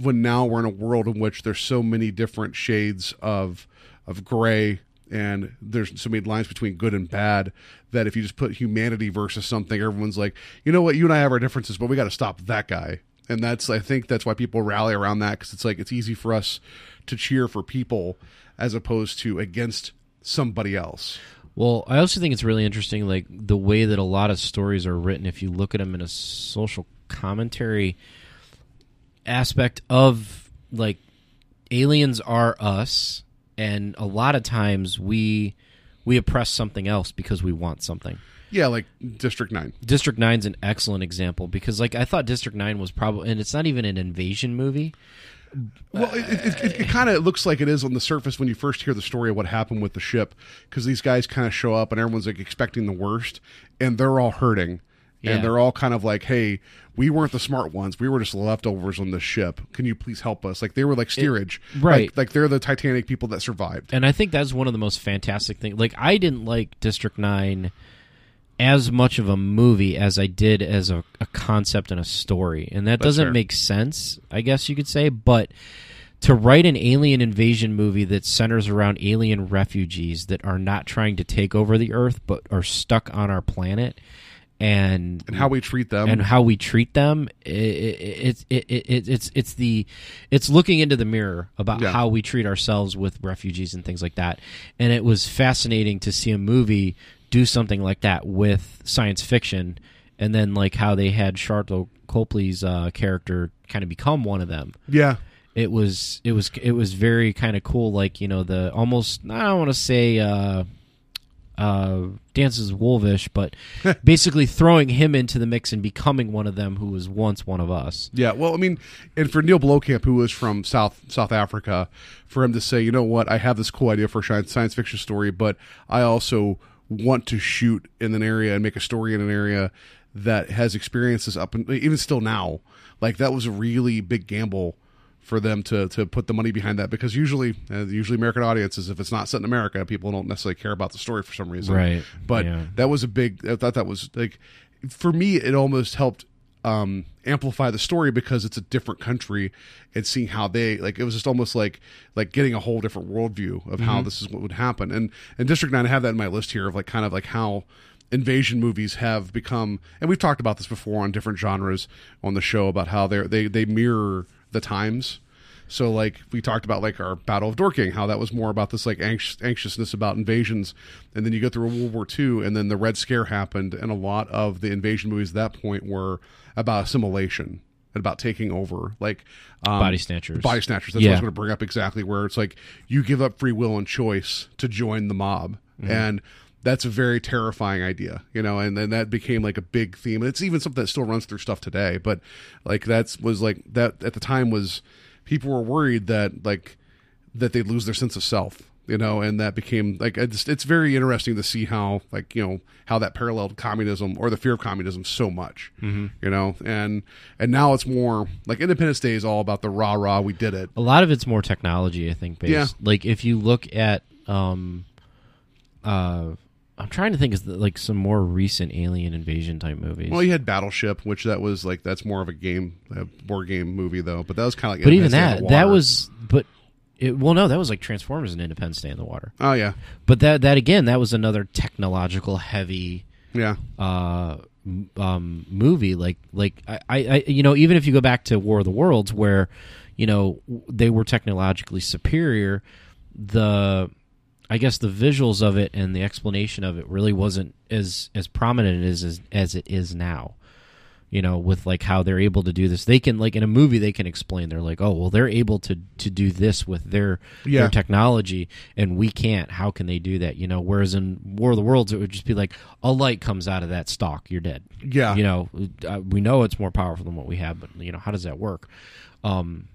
when now we're in a world in which there's so many different shades of of gray and there's so many lines between good and bad that if you just put humanity versus something everyone's like you know what? You and i have our differences but we got to stop that guy. And that's i think that's why people rally around that because it's like it's easy for us to cheer for people as opposed to against somebody else Well, I also think it's really interesting, like the way that a lot of stories are written. If you look at them in a social commentary aspect of like aliens are us, and a lot of times we we oppress something else because we want something. yeah like district 9 District Nine's an excellent example because, like, I thought District Nine was probably, and it's not even an invasion movie. Well, it, it, it, it kind of looks like it is on the surface when you first hear the story of what happened with the ship, because these guys kind of show up and everyone's like expecting the worst, and they're all hurting, Yeah. and they're all kind of like, "Hey, we weren't the smart ones. We were just leftovers on this ship. Can you please help us?" Like they were like steerage, right. Like, like they're the Titanic people that survived. and I think that's one of the most fantastic things. Like I didn't like District Nine as much of a movie as I did as a, a concept and a story, and that doesn't fair. make sense. I guess you could say, but to write an alien invasion movie that centers around alien refugees that are not trying to take over the Earth but are stuck on our planet. And And how we treat them, and how we treat them it, it, it, it, it, it's it's the it's looking into the mirror about Yeah. how we treat ourselves with refugees and things like that and it was fascinating to see a movie do something like that with science fiction and then like how they had Sharlto Copley's uh, character kind of become one of them. Yeah, it was it was it was very kind of cool like you know the almost i don't want to say uh uh dances wolvish but basically throwing him into the mix and becoming one of them who was once one of us. Yeah, well, I mean, and for Neil Blomkamp, who was from South South Africa, for him to say, you know what, I have this cool idea for a science science fiction story, but I also want to shoot in an area and make a story in an area that has experiences up and even still now, like that was a really big gamble for them to to put the money behind that because usually uh, usually American audiences if it's not set in America people don't necessarily care about the story for some reason Right, but yeah. that was a big i thought that was like for me it almost helped um amplify the story because it's a different country and seeing how they like it was just almost like like getting a whole different worldview of how this is what would happen. And and district 9 i have that in my list here of like kind of like how invasion movies have become and we've talked about this before on different genres on the show about how they're they they mirror the times so like we talked about like our Battle of Dorking, how that was more about this like anx- anxiousness about invasions, and then you go through World War II, and then the Red Scare happened, and a lot of the invasion movies at that point were about assimilation and about taking over, like um, Body snatchers. Body snatchers. That's what I was going to bring up exactly. Where it's like you give up free will and choice to join the mob, Mm-hmm. and that's a very terrifying idea, you know. And then that became like a big theme. And it's even something that still runs through stuff today. But like that's was like that at the time was people were worried that like that they'd lose their sense of self you know and that became like it's, it's very interesting to see how like you know how that paralleled communism or the fear of communism so much mm-hmm. you know and and now it's more like independence day is all about the rah rah we did it A lot of it's more technology, I think. Based. Yeah. Like if you look at, um, uh, I'm trying to think of like some more recent alien invasion type movies. well you had battleship which that was like that's more of a game a board game movie though but that was kind of like but even Independence Day on that, that was, but it, well, no, that was like Transformers and Independence Day in the water. oh yeah But that, that again, that was another technological heavy yeah uh, um, movie. Like, like I, I, I- you know, even if you go back to War of the Worlds, where you know they were technologically superior, the I guess the visuals of it and the explanation of it really wasn't as as prominent as as, as it is now. You know, with like how they're able to do this, they can like in a movie they can explain. They're like, oh well, they're able to to do this with their Yeah. their technology, and we can't. How can they do that? You know, whereas in War of the Worlds, it would just be like a light comes out of that stock, you're dead. Yeah. you know, uh, we know it's more powerful than what we have, but you know, how does that work? Um,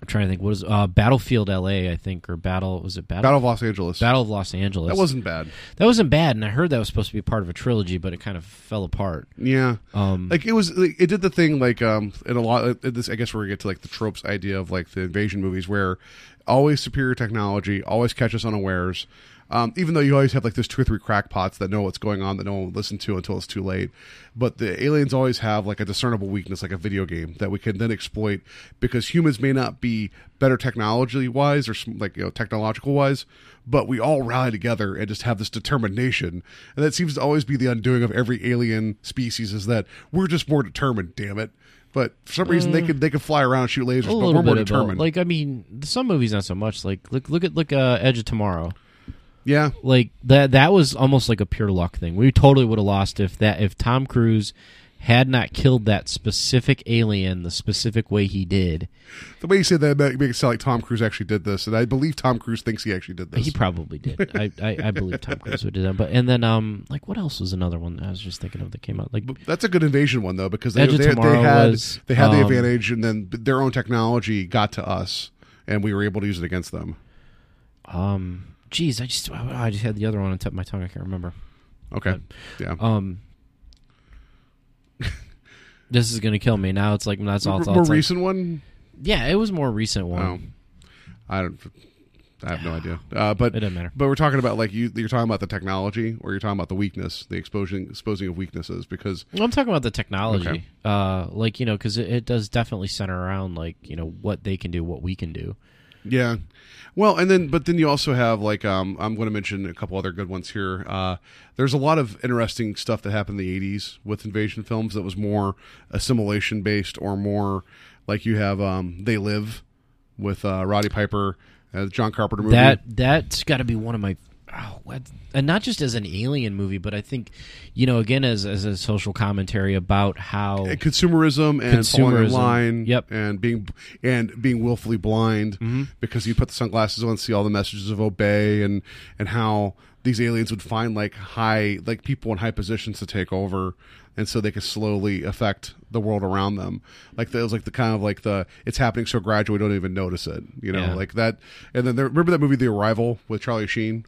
I'm trying to think. What is uh, Battlefield L.A. I think or Battle was it Battle battle of los angeles Battle of Los Angeles? that wasn't bad that wasn't bad, and I heard that was supposed to be part of a trilogy, but it kind of fell apart. Yeah, Um, like it was. Like, it did the thing like um, in a lot. Of this, I guess, where we get to like the tropes idea of like the invasion movies, where always superior technology, always catch us unawares. Um, even though you always have like those two or three crackpots that know what's going on that no one will listen to until it's too late, but the aliens always have like a discernible weakness, like a video game that we can then exploit because humans may not be better technology wise or like you know technological wise, but we all rally together and just have this determination, and that seems to always be the undoing of every alien species is that we're just more determined. Damn it! But for some reason they could they could fly around and shoot lasers, but we're more bit about determined. like I mean, some movies not so much. Like look look at look uh, Edge of Tomorrow. Yeah, Like that that was almost like a pure luck thing. We totally would have lost if that if Tom Cruise had not killed that specific alien the specific way he did. the way you say that make it sound like Tom Cruise actually did this, and I believe Tom Cruise thinks he actually did this. He probably did. I, I, I believe Tom Cruise would do that. But and then um like what else was another one that I was just thinking of that came out like That's a good invasion one though because they, they, they had was, they had the um, advantage, and then their own technology got to us, and we were able to use it against them. um geez I just I just had the other one on top of my tongue I can't remember. Okay, yeah. Um This is gonna kill me now. It's like that's all. more It's all it's like- recent one. yeah, it was more recent one. Oh, I don't. I have no idea. Uh, but It doesn't matter. But we're talking about like you. You're talking about the technology, or you're talking about the weakness, the exposing exposing of weaknesses. Because Well, I'm talking about the technology, Okay. uh, like you know, because it, it does definitely center around like you know what they can do, what we can do. Yeah, well, and then but then you also have like um, I'm going to mention a couple other good ones here. Uh, there's a lot of interesting stuff that happened in the '80s with invasion films that was more assimilation based, or more like you have um, They Live with uh, Roddy Piper, uh, John Carpenter movie. That that's got to be one of my, oh, what, and not just as an alien movie, but I think, you know, again as as a social commentary about how Uh, consumerism and falling in Consumerism. line Yep. and being and being willfully blind Mm-hmm. because you put the sunglasses on and see all the messages of obey and and how these aliens would find like high like people in high positions to take over and so they could slowly affect the world around them like that was like the kind of like the it's happening so gradual we don't even notice it you know Yeah. like that and then there, remember that movie the arrival with charlie sheen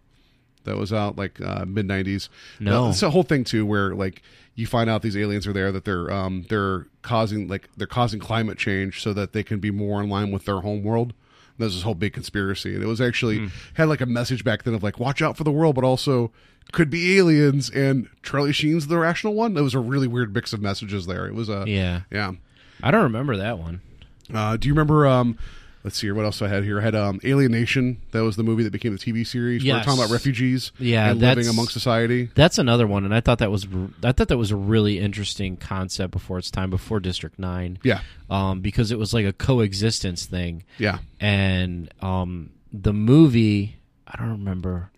that was out like uh, mid '90s. No. it's a whole thing too, where like you find out these aliens are there that they're um they're causing like they're causing climate change so that they can be more in line with their home world. And there's this whole big conspiracy, and it was actually had like a message back then of like watch out for the world, but also could be aliens. And Charlie Sheen's the rational one. It was a really weird mix of messages there. It was a yeah, yeah. I don't remember that one. Uh, do you remember? Um, let's see here. What else I had here? I had um, Alien Nation. That was the movie that became the TV series. Where we're talking about refugees. Yeah, and living among society. That's another one, and I thought that was I thought that was a really interesting concept before its time, before District Nine. Yeah, um, because it was like a coexistence thing, yeah. and um, the movie I don't remember.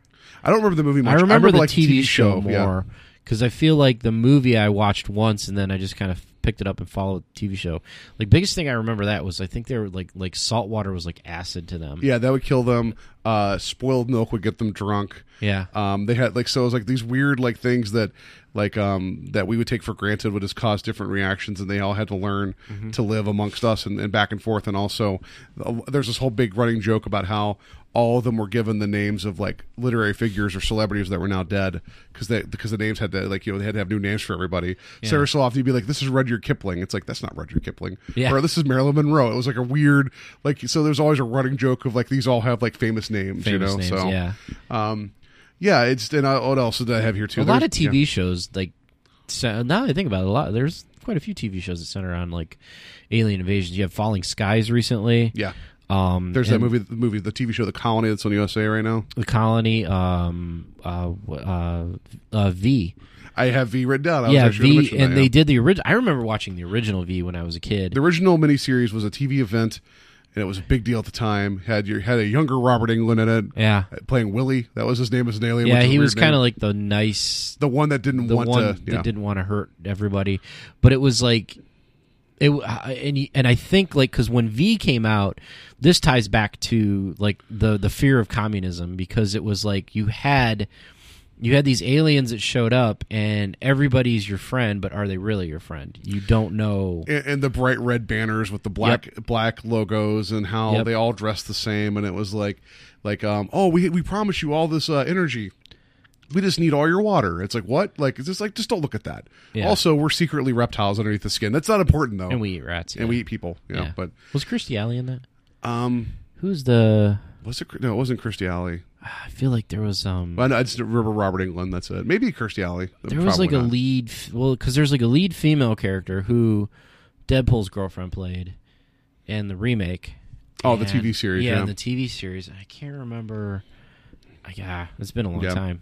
I don't remember the movie much. I remember, the like, TV, show yeah. more because I feel like the movie I watched once and then I just kind of picked it up and followed the TV show. Like biggest thing I remember that was I think they were like like salt water was like acid to them. Yeah, that would kill them. Uh, spoiled milk would get them drunk. Yeah. Um, they had like so it was like these weird like things that like um that we would take for granted would just cause different reactions, and they all had to learn to live amongst us and, and back and forth. And also, uh, there's this whole big running joke about how all of them were given the names of like literary figures or celebrities that were now dead because they because the names had to like you know they had to have new names for everybody. Sarah so often you'd be like, "This is Rudyard Kipling." It's like that's not Rudyard Kipling. Yeah. Or this is Marilyn Monroe. It was like a weird like so. There's always a running joke of like these all have like famous names. Famous you know, names, so yeah. um, yeah. It's and I, what else did I have here too? a lot of TV yeah. shows like so now that I think about it, a lot there's quite a few TV shows that center around like alien invasions. You have Falling Skies recently. Yeah. Um, There's that movie, the movie, the TV show, The Colony, that's on USA right now. The Colony. Um, uh, uh, uh, V. I have V written down. I yeah, V, mention that, and yeah. they did the original. I remember watching the original V when I was a kid. The original miniseries was a TV event, and it was a big deal at the time. Had your had a younger Robert Englund in it, yeah, uh, playing Willie. That was his name as an alien. yeah, which is a he was kind of like the nice the one that didn't the want one to. that Yeah. didn't want to hurt everybody, but it was like it and and I think like because when V came out, this ties back to like the the fear of communism because it was like you had you had these aliens that showed up and everybody's your friend, but are they really your friend? You don't know. and, and the bright red banners with the black black logos and how Yep. they all dressed the same and it was like like um oh we we promise you all this uh, energy we just need all your water it's like what like it's just like just don't look at that Yeah. also we're secretly reptiles underneath the skin that's not important though And we eat rats. and yeah. we eat people you know Yeah. but was Christy Alley in that? um Who's the? was it no it wasn't Christy Alley I feel like there was um. I, know, I just remember Robert Englund that's it maybe Kirstie Alley There was like Probably a lead, well, because there's like a lead female character who Deadpool's girlfriend played in the remake. Oh, the TV series, Yeah, yeah. the TV series. I can't remember. Yeah, it's been a long Yeah. time.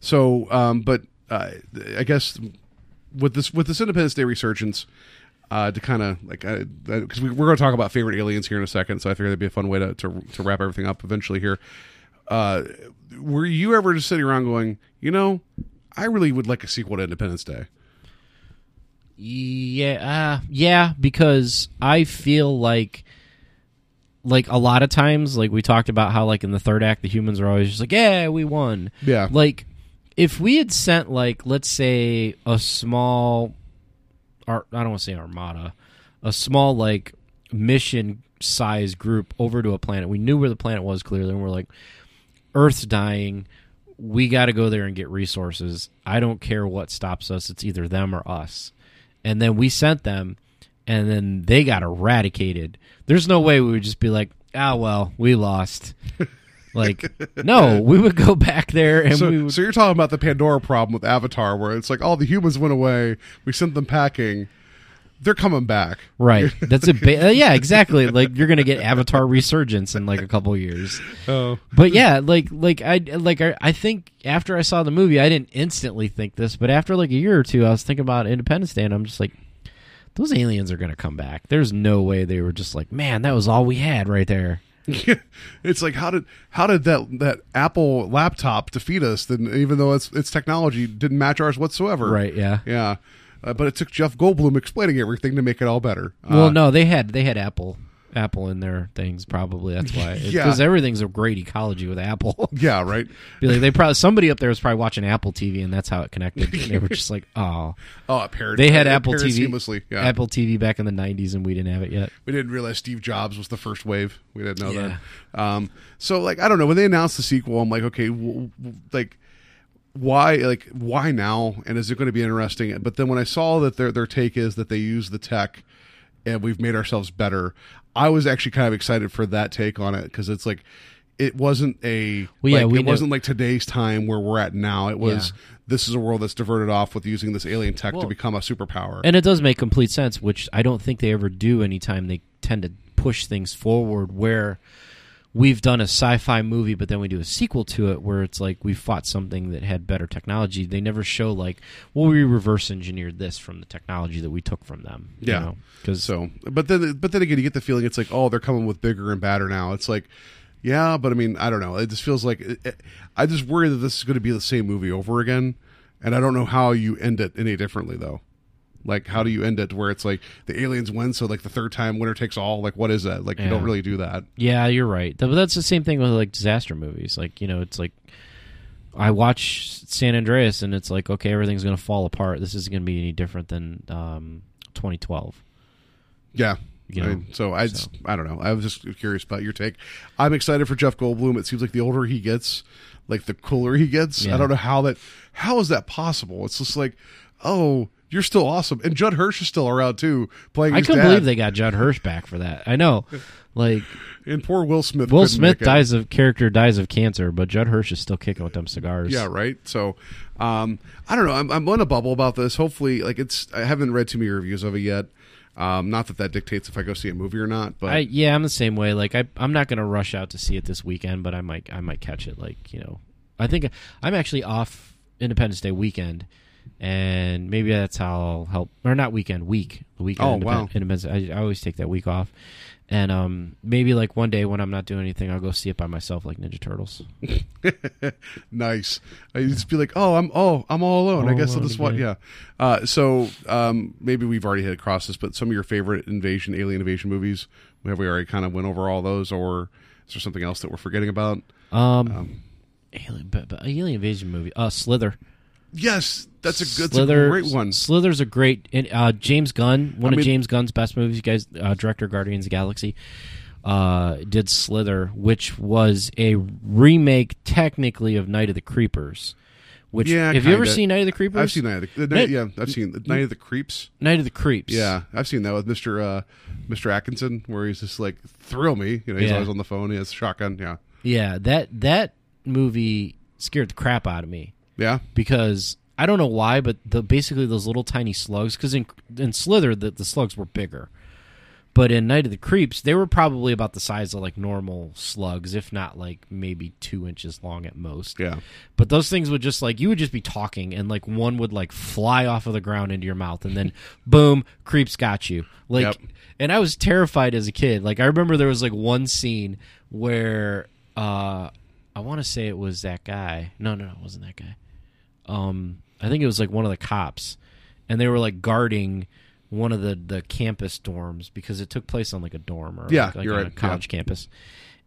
So, um, but uh, I guess with this with this Independence Day resurgence, uh, to kind of like because we, we're going to talk about favorite aliens here in a second, so I figured that'd be a fun way to to, to wrap everything up eventually here. Uh, were you ever just sitting around going, you know, I really would like a sequel to Independence Day? Yeah, uh, yeah, because I feel like, like a lot of times, like we talked about how, like in the third act, the humans are always just like, "Yeah, we won." Yeah. Like, if we had sent, like, let's say, a small, ar- I don't want to say armada, a small like mission size group over to a planet. We knew where the planet was clearly, and we're like, Earth's dying. We got to go there and get resources. I don't care what stops us. It's either them or us. And then we sent them, and then they got eradicated. There's no way we would just be like, ah, well, we lost. like, no, we would go back there and So, we would. so you're talking about the Pandora problem with Avatar, where it's like all the humans went away, we sent them packing, they're coming back. Right. That's a ba- uh, yeah, exactly. Like you're gonna get Avatar resurgence in like a couple years. Oh, But yeah, like like I like I, I think after I saw the movie, I didn't instantly think this, but after like a year or two, I was thinking about Independence Day, and I'm just like, those aliens are gonna come back. There's no way they were just like, man, that was all we had right there. it's like how did how did that that Apple laptop defeat us? Then even though its its technology didn't match ours whatsoever. Right? Yeah. Yeah. Uh, but it took Jeff Goldblum explaining everything to make it all better. Well, Uh, no, they had they had Apple. Apple in their things probably that's why Yeah. because everything's a great ecology with Apple. Yeah, right. Be like they probably somebody up there was probably watching Apple TV and that's how it connected. they were just like, oh, Oh, it paired. they had it Apple TV seamlessly. Yeah. Apple TV back in the '90s and we didn't have it yet. we didn't realize Steve Jobs was the first wave. We didn't know Yeah. that. Um, so like I don't know when they announced the sequel, I'm like, okay, w- w- like why like why now? And is it going to be interesting? But then when I saw that their their take is that they use the tech and we've made ourselves better, I was actually kind of excited for that take on it because it's like it wasn't a Well, yeah, like, it know- wasn't like today's time where we're at now. It was Yeah. this is a world that's diverted off with using this alien tech to become a superpower. And it does make complete sense, which I don't think they ever do anytime they tend to push things forward where we've done a sci-fi movie but then we do a sequel to it where it's like we fought something that had better technology. They never show like, well we reverse engineered this from the technology that we took from them. Yeah. Because So, but then, but then again, you get the feeling it's like, oh, they're coming with bigger and badder now. It's like, yeah, but I mean, I don't know. It just feels like it, it- I just worry that this is going to be the same movie over again, and I don't know how you end it any differently though. Like, how do you end it where it's like the aliens win, so like the third time winner takes all? Like, what is that? Like, you don't really do that. Yeah, you're right. But that's the same thing with like disaster movies. Like, you know, it's like I watch San Andreas and it's like, okay, everything's going to fall apart. This isn't going to be any different than um, 2012. Yeah. You I mean, so I, just, I don't know. I was just curious about your take. I'm excited for Jeff Goldblum. It seems like the older he gets, like the cooler he gets. I don't know how that. How is that possible? It's just like, oh, you're still awesome, and Judd Hirsch is still around too, playing. I couldn't dad. believe they got Judd Hirsch back for that. I know. Like And poor Will Smith. Will Smith dies of character dies of cancer, but Judd Hirsch is still kicking with them cigars. Yeah, right. So, um, I don't know. I'm, I'm on a bubble about this. Hopefully, like it's. I haven't read too many reviews of it yet. Um, not that that dictates if I go see a movie or not, but I, yeah, I'm the same way. Like I, I'm not gonna rush out to see it this weekend, but I might, I might catch it. Like you know, I think I'm actually off Independence Day weekend, and maybe that's how I'll help. Or not weekend, week. The weekend. Oh, wow. Independence. I, I always take that week off, and um, maybe like one day when I'm not doing anything, I'll go see it by myself, like Ninja Turtles. nice. I just be like, oh, I'm oh, I'm all alone. I All guess alone this one, yeah. Uh, so um, maybe we've already hit across this, but some of your favorite invasion, alien invasion movies. Have we already kind of went over all those, or is there something else that we're forgetting about? Um, alien, but, but alien invasion movie. Uh, Slither. Yes, that's a good, that's Slither, a great one. Slither's a great. Uh, James Gunn, one I of James Gunn's best movies. You guys, uh, director Guardians of the Galaxy, uh, did Slither, which was a remake, technically, of Night of the Creepers. Which Yeah, have you ever seen Night of the Creepers? I've seen Night of the, the Night- yeah, I've seen Night of the Creeps. Night of the Creeps. Yeah, I've seen that with Mister uh, Mister Atkinson, where he's just like thrill me. You know, he's Yeah. always on the phone. He has a shotgun. Yeah, yeah. That that movie scared the crap out of me. Yeah, because I don't know why, but the basically those little tiny slugs. Because in in Slither, the, the slugs were bigger, but in Night of the Creeps, they were probably about the size of like normal slugs, if not like maybe two inches long at most. yeah. But those things would just like you would just be talking, and like one would like fly off of the ground into your mouth, and then boom, creeps got you. Like, Yep. and I was terrified as a kid. Like I remember there was like one scene where uh I want to say it was that guy. No, no, no, it wasn't that guy. Um, I think it was like one of the cops, and they were like guarding one of the the campus dorms because it took place on like a dorm or Yeah, like, like you're on right. a college campus,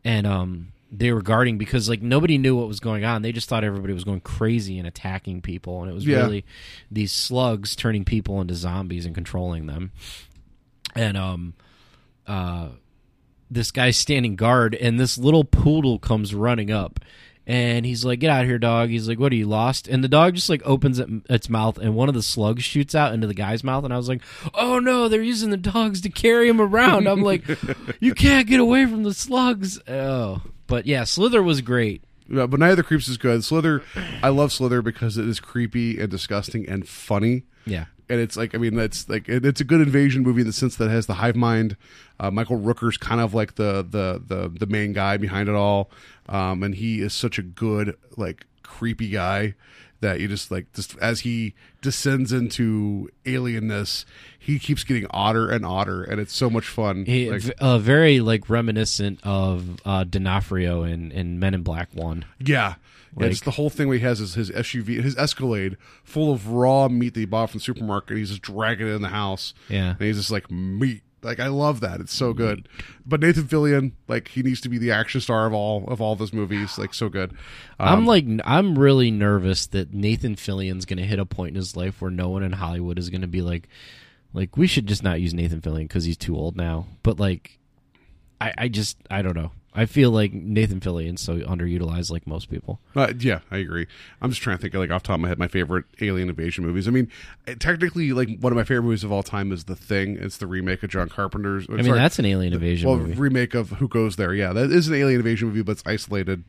and um they were guarding because like nobody knew what was going on. They just thought everybody was going crazy and attacking people, and it was Yeah. really these slugs turning people into zombies and controlling them. And um, uh, this guy's standing guard, and this little poodle comes running up. And he's like, "Get out of here, dog!" He's like, "What are you lost?" And the dog just like opens it, its mouth, and one of the slugs shoots out into the guy's mouth. And I was like, "Oh no, they're using the dogs to carry him around." I'm like, "You can't get away from the slugs." Oh, but yeah, Slither was great. Yeah, but Night of the Creeps is good. Slither, I love Slither because it is creepy and disgusting and funny. Yeah, And it's like, I mean, that's like it's a good invasion movie in the sense that it has the hive mind. Uh, Michael Rooker's kind of like the the the the main guy behind it all, um, and he is such a good like creepy guy that you just like just as he descends into alienness, he keeps getting odder and odder, and it's so much fun. he, Like, uh, very like reminiscent of uh, D'Onofrio in, in Men in Black One. Yeah. Yeah, just the whole thing where he has is his SUV, his Escalade, full of raw meat that he bought from the supermarket. He's just dragging it in the house. Yeah. and he's just like meat. Like I love that. It's so good. But Nathan Fillion, like he needs to be the action star of all of all those movies. Like so good. Um, I'm like I'm really nervous that Nathan Fillion's going to hit a point in his life where no one in Hollywood is going to be like, like we should just not use Nathan Fillion because he's too old now. But like, I I just I don't know. I feel like Nathan Fillion's so underutilized, like most people. Uh, yeah, I agree. I'm just trying to think of like off the top of my head my favorite alien invasion movies. I mean, eh, technically, like one of my favorite movies of all time is The Thing. It's the remake of John Carpenter's. I mean, that's an alien invasion well, movie. remake of Who Goes There. Yeah, that is an alien invasion movie, but it's isolated.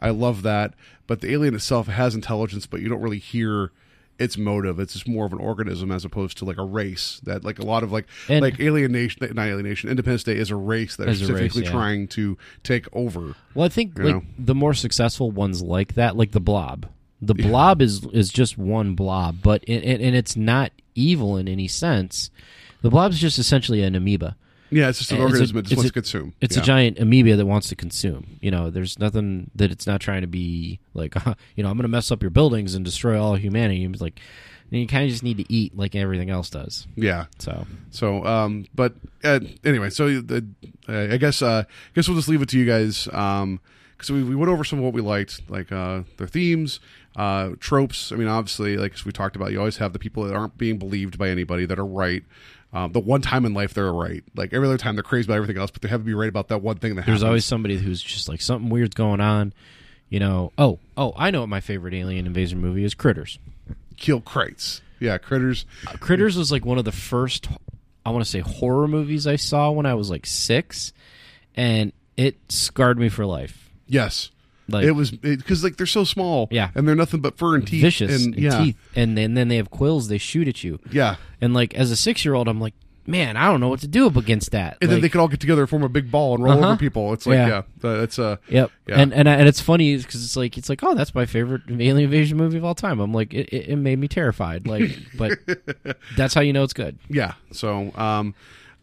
I love that. But the alien itself has intelligence, but you don't really hear its motive. It's just more of an organism as opposed to like a race. That like a lot of like And- like Alien Nation, not Alien Nation, Independence Day is a race that is a race, specifically yeah. trying to take over. Well, I think like know? the more successful ones like that, like the Blob. The Blob is is just one blob, but it, it, and it's not evil in any sense. The Blob's just essentially an amoeba. Yeah, it's just an It's a- organism that just wants a- to consume. It's Yeah. a giant amoeba that wants to consume. You know, there's nothing that it's not trying to be like, you know, I'm going to mess up your buildings and destroy all humanity. It's like, you kind of just need to eat like everything else does. Yeah. So, So, um, but uh, anyway, so the, uh, I guess uh, I guess we'll just leave it to you guys Um, because we, we went over some of what we liked, like uh, their themes, uh, tropes. I mean, obviously, like as we talked about, you always have the people that aren't being believed by anybody that are right. Um, the one time in life they're right. Like every other time they're crazy about everything else, but they have to be right about that one thing that there's happens. always somebody who's just like something weird's going on. You know, oh, oh, I know what my favorite alien invasion movie is Critters. kill crates. Yeah, critters. Critters was like one of the first, I want to say, horror movies I saw when I was like six, and it scarred me for life. Yes, Like it was because like they're so small. Yeah. and they're nothing but fur and teeth. vicious and, and yeah, teeth, and then, then they have quills. They shoot at you. yeah. And like as a six year old, I'm like, man, I don't know what to do up against that. And then they could all get together and form a big ball and roll Uh-huh. over people. It's like Yeah. yeah, that's uh Yep. Yeah. And and I, and it's funny because it's like it's like oh that's my favorite alien invasion movie of all time. I'm like it, it, it made me terrified. Like, but that's how you know it's good. yeah. So um,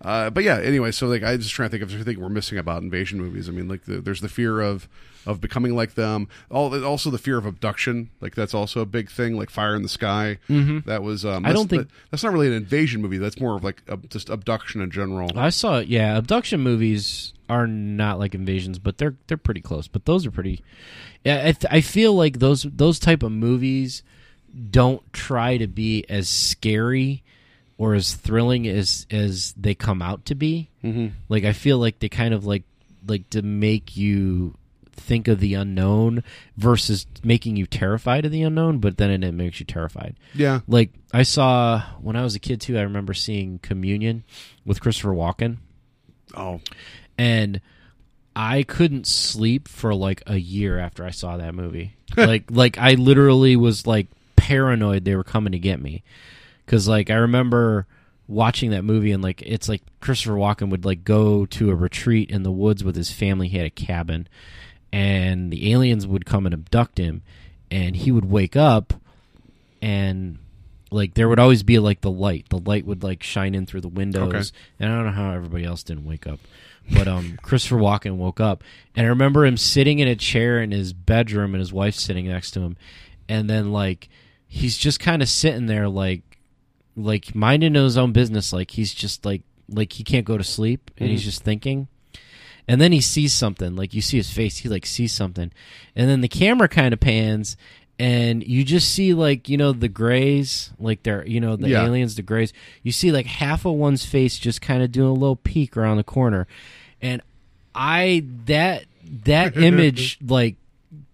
uh, but yeah. Anyway, so like I just trying to think of everything we're missing about invasion movies. I mean, like the, there's the fear of of becoming like them. All also the fear of abduction. Like that's also a big thing. Like Fire in the Sky. Mm-hmm. That was. Um, I don't that's- think- that- that's not really an invasion movie. That's more of like uh, just abduction in general. I saw yeah, abduction movies are not like invasions, but they're they're pretty close. But those are pretty. Yeah, I, th- I feel like those those type of movies don't try to be as scary or as thrilling as as they come out to be. Mm-hmm. Like I feel like they kind of like like to make you think of the unknown versus making you terrified of the unknown, but then it makes you terrified. Yeah. Like I saw when I was a kid too. I remember seeing Communion with Christopher Walken, Oh. and I couldn't sleep for like a year after I saw that movie. like like I literally was like paranoid they were coming to get me because like I remember watching that movie and like it's like Christopher Walken would like go to a retreat in the woods with his family. He had a cabin, and the aliens would come and abduct him, and he would wake up, and like there would always be like the light. The light would like shine in through the windows, Okay. and I don't know how everybody else didn't wake up. But um, Christopher Walken woke up, and I remember him sitting in a chair in his bedroom, and his wife sitting next to him, and then like he's just kind of sitting there, like like minding his own business, like he's just like like he can't go to sleep, and he's mm-hmm. just thinking. And then he sees something, like you see his face, he like sees something, and then the camera kind of pans, and you just see like you know the grays, like they're you know the Yeah. aliens, the grays. You see like half of one's face just kind of doing a little peek around the corner, and I that that image like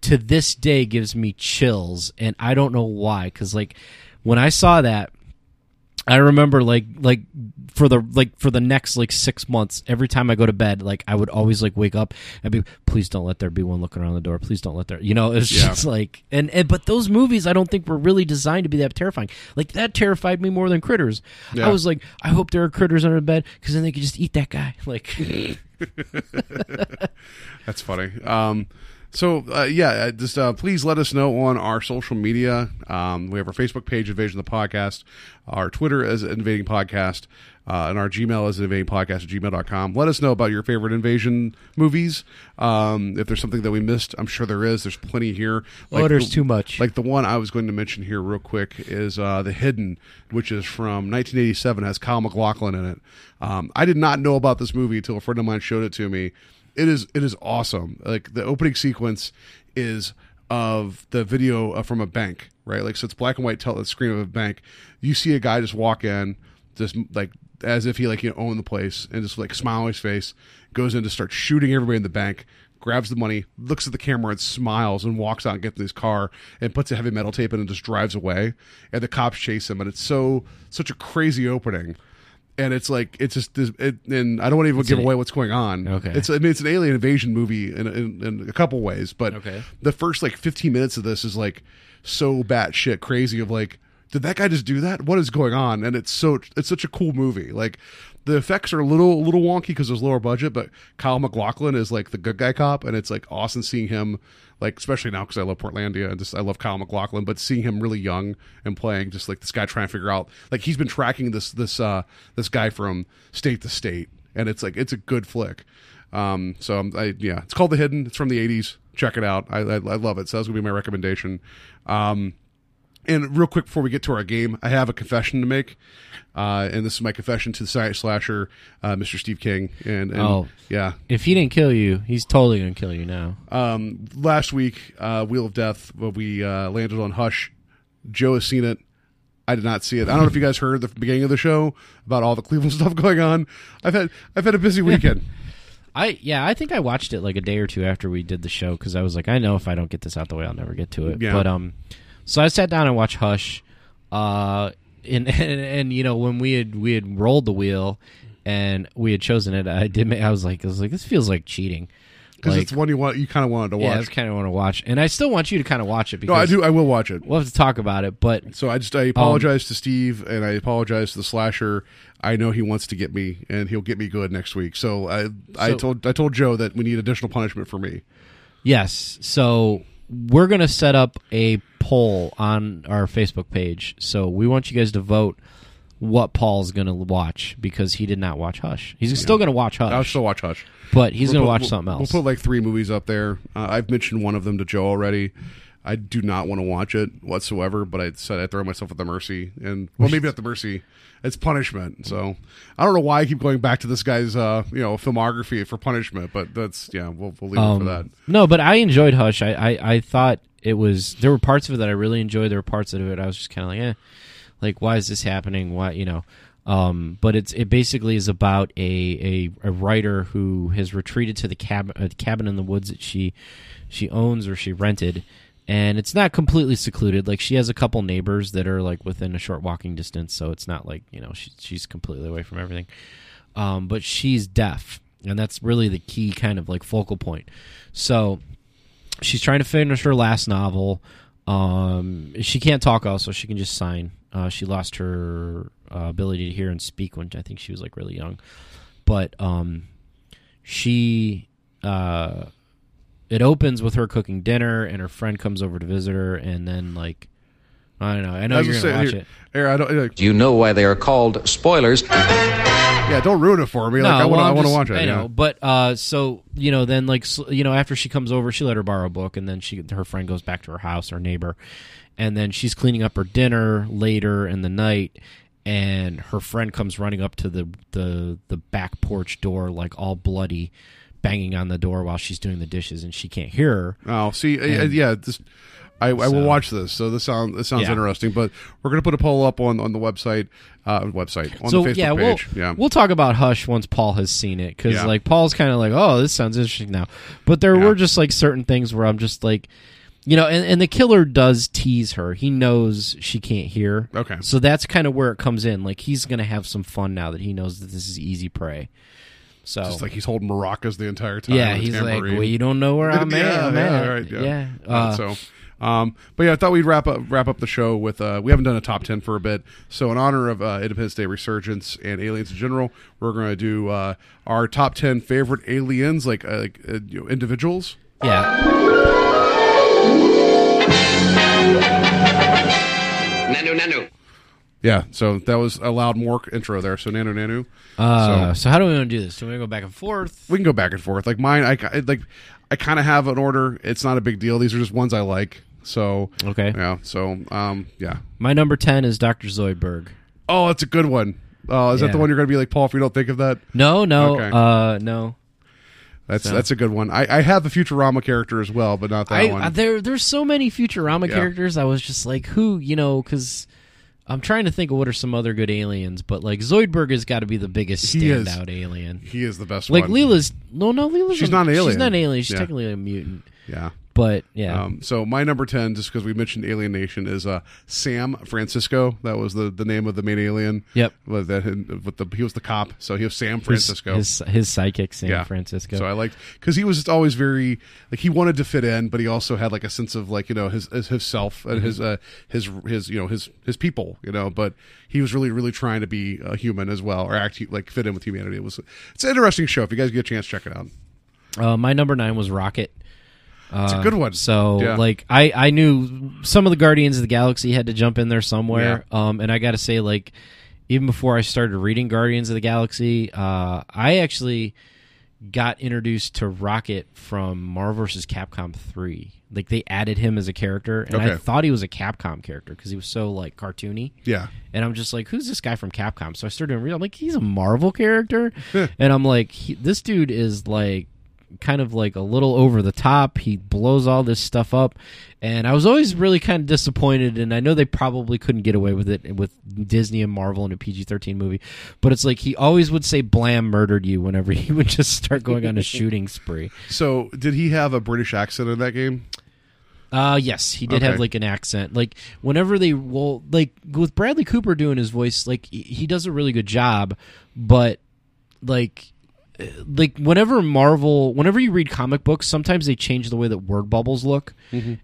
to this day gives me chills, and I don't know why, because like when I saw that. I remember like like for the like for the next like six months, every time I go to bed, like I would always like wake up and be, please don't let there be one looking around the door. Please don't let there, you know, it's Yeah. just like and, and but those movies I don't think were really designed to be that terrifying. Like that terrified me more than critters. Yeah. I was like, I hope there are critters under the bed because then they could just eat that guy. Like, That's funny. Um, so uh, yeah, uh, just uh, please let us know on our social media. Um, we have our Facebook page, Invasion of the Podcast, our Twitter as Invading Podcast, uh, and our Gmail is invading podcast at gmail.com. Let us know about your favorite invasion movies. Um, if there's something that we missed, I'm sure there is. There's plenty here. Oh, there's the- too much. Like the one I was going to mention here real quick is uh, The Hidden, which is from 1987, has Kyle MacLachlan in it. Um, I did not know about this movie until a friend of mine showed it to me. It is it is awesome. Like the opening sequence is of the video uh, from a bank, right? Like so, it's black and white tell the screen of a bank. You see a guy just walk in, just like as if he like you know owned the place, and just like smile on his face, goes in to start shooting everybody in the bank grabs the money, looks at the camera and smiles and walks out and gets in his car and puts a heavy metal tape in and just drives away. And the cops chase him and it's so such a crazy opening. And it's like it's just this- it, and I don't want to even give an- away what's going on. Okay. it's I mean it's an alien invasion movie in, in, in a couple ways, but Okay. the first like 15 minutes of this is like so batshit crazy of like did that guy just do that? What is going on? And it's so it's such a cool movie. Like the effects are a little little wonky because there's lower budget, but Kyle MacLachlan is like the good guy cop, and it's like awesome seeing him. Like especially now because I love Portlandia and just I love Kyle MacLachlan, but seeing him really young and playing just like this guy trying to figure out like he's been tracking this this uh this guy from state to state and it's like it's a good flick. Um, so I'm, I yeah, it's called The Hidden. It's from the '80s. Check it out. I I, I love it. So that's gonna be my recommendation. Um, and real quick before we get to our game, I have a confession to make, uh, and this is my confession to the science slasher, uh, Mr. Steve King. And, and Oh. yeah, If he didn't kill you, he's totally gonna kill you now. um, last week, uh, Wheel of Death, where we uh, landed on Hush. Joe has seen it. I did not see it. I don't know if you guys heard the beginning of the show about all the Cleveland stuff going on. I've had I've had a busy weekend. I yeah, I think I watched it like a day or two after we did the show because I was like, I know if I don't get this out the way, I'll never get to it. Yeah. But um, so I sat down and watched Hush, uh, and, and and you know when we had we had rolled the wheel, and we had chosen it, I did. Make, I was like, I was like, this feels like cheating. Because Like, it's one you want you kind of wanted to yeah, watch. kind of want to watch, and I still want you to kind of watch it because no, I do. I will watch it. We'll have to talk about it, but So I just I apologize to Steve and I apologize to the slasher. I know he wants to get me and he'll get me good next week. So I I told I told Joe that we need additional punishment for me. Yes. So we're going to set up a poll on our Facebook page. So we want you guys to vote what Paul's going to watch because he did not watch Hush. He's still going to watch Hush, I'll still watch Hush. but he's going to watch we'll- something else. We'll put like three movies up there. Uh, I've mentioned one of them to Joe already. I do not want to watch it whatsoever, but I said I throw myself at the mercy, and well, maybe at the mercy. It's punishment. So I don't know why I keep going back to this guy's, uh, you know, filmography for punishment, but that's yeah, we'll, we'll leave it for that. Um, No, but I enjoyed Hush. I, I, I thought it was there were parts of it that I really enjoyed. There were parts of it I was just kind of like, eh, like why is this happening? Why you know? Um, but it's it basically is about a, a, a writer who has retreated to the cabin a cabin in the woods that she she owns or she rented, and it's not completely secluded. Like she has a couple neighbors that are like within a short walking distance, so it's not like you know she, she's completely away from everything. Um, but she's deaf, and that's really the key kind of like focal point. So she's trying to finish her last novel. Um, she can't talk also; she can just sign. Uh, she lost her uh, ability to hear and speak when I think she was like really young. But um, she uh, it opens with her cooking dinner, and her friend comes over to visit her, and then like I don't know. I know As I you're gonna say, watch here- it. here, I don't, like, Do you know why they are called spoilers? yeah, don't ruin it for me. Like I want, well, want to watch it. I know, yeah. but uh, so you know, then like s- you know, after she comes over, she let her borrow a book, and then she her friend goes back to her house, her neighbor, and then she's cleaning up her dinner later in the night, and her friend comes running up to the the the back porch door like all bloody, banging on the door while she's doing the dishes, and she can't hear her. Oh, see, uh, And- yeah, this, I, I will watch this. So this sounds this sounds Yeah. interesting. But we're gonna put a poll up on on the website, uh, website on so the Facebook yeah, page. we'll yeah, we'll talk about Hush once Paul has seen it because Yeah. like Paul's kind of like, oh, this sounds interesting now, but there Yeah. were just like certain things where I'm just like, you know, and, and the killer does tease her. He knows she can't hear. Okay. so that's kind of where it comes in. Like he's gonna have some fun now that he knows that this is easy prey. So just like he's holding maracas the entire time. yeah, with he's like, well, you don't know where I'm at. yeah, I'm yeah, at. right, yeah. yeah. Uh, Uh, so, um, but yeah, I thought we'd wrap up wrap up the show with uh, we haven't done a top ten for a bit. So in honor of uh, Independence Day Resurgence and aliens in general, we're going to do uh, our top ten favorite aliens, like uh, like uh, you know, individuals. yeah. Nanu, nanu. Yeah, so that was a loud Mork intro there. So Nanu Nanu. Uh, so, how do we want to do this? Do we go back and forth? we can go back and forth. Like mine, I, like I kind of have an order. It's not a big deal. These are just ones I like. So Okay. yeah. So um, yeah. My number ten is Doctor Zoidberg. Oh, that's a good one. Oh, is that the one you're going to be like Paul? If you don't think of that, No, no, Okay. uh, no. that's So- that's a good one. I, I have a Futurama character as well, but not that I, one. There there's so many Futurama Yeah. characters. I was just like, who, you know, because I'm trying to think of what are some other good aliens, but like Zoidberg has got to be the biggest He is. standout alien. he is the best Like one. Leela's no, no, Leela's She's a- not an alien. She's not an alien. She's Yeah. technically a mutant. Yeah. But yeah, Um, so my number ten, just because we mentioned Alien Nation, is uh, Sam Francisco. That was the, the name of the main alien. Yep. Was that with the he was the cop, so he was Sam Francisco. his his psychic Sam yeah. Francisco. So I liked because he was just always very like he wanted to fit in, but he also had like a sense of like you know his his himself and his uh his his you know his his people you know, but he was really really trying to be a human as well or act like fit in with humanity. It was it's an interesting show. If you guys get a chance, check it out. uh, my number nine was Rocket. It's a good one. So Yeah. like I I knew some of the Guardians of the Galaxy had to jump in there somewhere. Um and I got to say like even before I started reading Guardians of the Galaxy, uh, I actually got introduced to Rocket from Marvel vs. Capcom 3. Like they added him as a character, and I thought he was a Capcom character because he was so like cartoony. Yeah. And I'm just like, who's this guy from Capcom? So I started doing real. I'm like, he's a Marvel character, and I'm like, he, this dude is like kind of like a little over the top. He blows all this stuff up, and I was always really kind of disappointed. And I know they probably couldn't get away with it with Disney and Marvel in a PG-13 movie, but it's like he always would say "Blam murdered you" whenever he would just start going on a shooting spree. So, did he have a British accent in that game? Uh yes, he did Okay. have like an accent. Like whenever they well, like with Bradley Cooper doing his voice, like he- he does a really good job, but like like whenever Marvel, whenever you read comic books, sometimes they change the way that word bubbles look,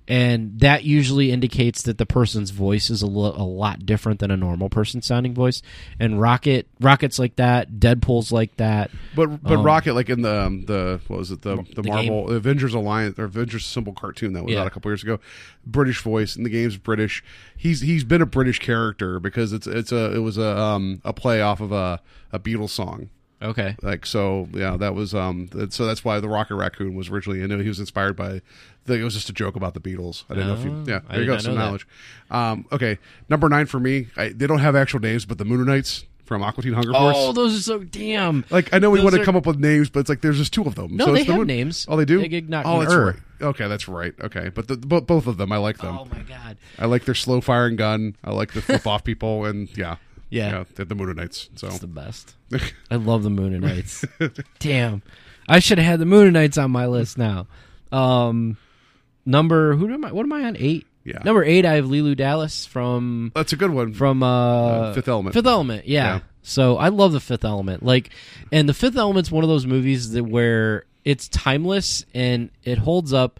and that usually indicates that the person's voice is a, lo- a lot different than a normal person sounding voice. And Rocket, Rocket's like that. Deadpool's like that. But but Um, Rocket, like in the um, the what was it the the, The Marvel Avengers Alliance or Avengers Assemble cartoon that was Yeah. out a couple years ago, British voice and the game's British. He's he's been a British character because it's it's a it was a um a play off of a a Beatles song. Okay. Like so, yeah, that was um. So that's why the Rocket Raccoon was originally. I know he was inspired by. The, it was just a joke about the Beatles. I didn't know if you. Oh, Yeah, there you go. Some knowledge. Um. Okay, number nine for me. I, they don't have actual names, but the Mooninites from Aqua Teen Hunger Force. Oh, those are so damn. Like I know we Those want to are- come up with names, but it's like there's just two of them. No, so they it's the have Moon- names. Oh, they do. Egg-nog oh, that's right. Okay, that's right. Okay, but the, bo- both of them, I like them. Oh my god. I like their slow firing gun. I like the flip off people, and yeah, Yeah. they're the Mooninites. So It's the best. I love the Mooninites. Damn, I should have had the Mooninites on my list now. Um, number who am I? What am I on? Eight. Yeah. Number eight, I have Leeloo Dallas from that's a good one. from uh, Fifth Element. Fifth Element, yeah. Yeah. So I love the Fifth Element. Like, and the Fifth Element's one of those movies that where it's timeless and it holds up.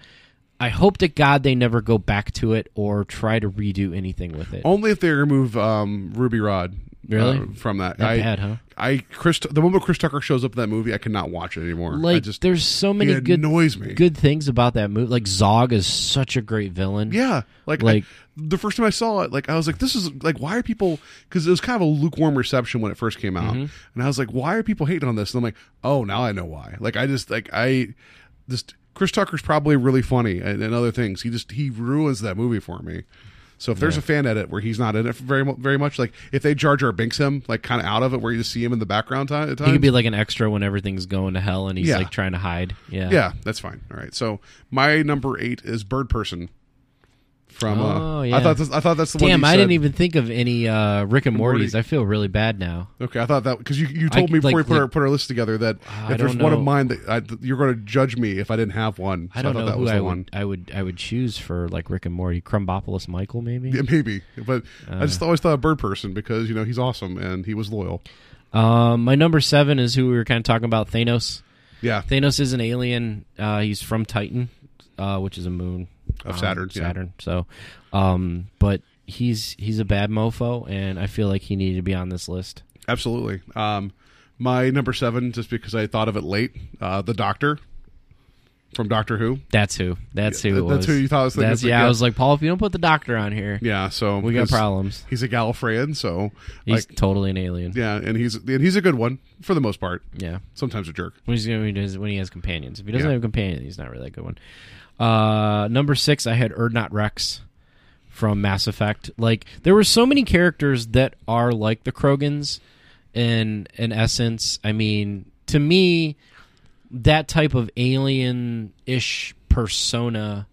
I hope to God they never go back to it or try to redo anything with it. Only if they remove um, Ruby Rhod. Really? uh, from that. That I, bad, huh? I Chris the moment Chris Tucker shows up in that movie, I cannot watch it anymore. I like just there's so many good annoys me. good things about that movie. Like Zorg is such a great villain. Yeah, like Like- I- the first time I saw it, like I was like, "This is like why are people?" Because it was kind of a lukewarm reception when it first came out, Mm-hmm. and I was like, "Why are people hating on this?" And I'm like, "Oh, now I know why." Like I just like I just Chris Tucker's probably really funny and, and other things. He just he ruins that movie for me. So if there's a fan edit where he's not in it very very much, like if they Jar Jar Binks him like kind of out of it, where you just see him in the background time, He could be like an extra when everything's going to hell and he's Yeah. like trying to hide. Yeah. yeah, that's fine. All right, so my number eight is Birdperson. From Oh, uh, yeah. I thought this, I thought that's the one. Damn, you I said. didn't even think of any uh, Rick and Morty. Morty's. I feel really bad now. Okay, I thought that because you, you I told me before like- we put our put our list together that I if there's don't one of mine that I, you're going to judge me if I didn't have one. So I don't thought know that who was I the would, one. I would I would choose for like Rick and Morty. Krombopulos Michael maybe. Yeah, maybe, but I Uh. just always thought a bird person because you know he's awesome and he was loyal. Um, my number seven is who we were kind of talking about. Thanos. Yeah, Thanos is an alien. Uh, he's from Titan, uh, which is a moon Of um, Saturn, yeah. Saturn. So, um, but he's he's a bad mofo, and I feel like he needed to be on this list. absolutely. Um, my number seven, just because I thought of it late, uh, the Doctor from Doctor Who. That's who. That's Yeah, who. It that's who you thought I was thinking. That's, It's like, yeah, yeah. I was like, Paul, if you don't put the doctor on here, Yeah, so we got problems. He's a Gallifreyan, so He's like totally an alien. yeah, and he's and he's a good one for the most part. Yeah. Sometimes a jerk. When, he's, when, he does, when he has companions. If he doesn't Yeah. have a companion, he's not really a good one. Uh, number six, I had Urdnot Wrex from Mass Effect. Like, there were so many characters that are like the Krogans in, in essence. I mean, to me, that type of alien ish persona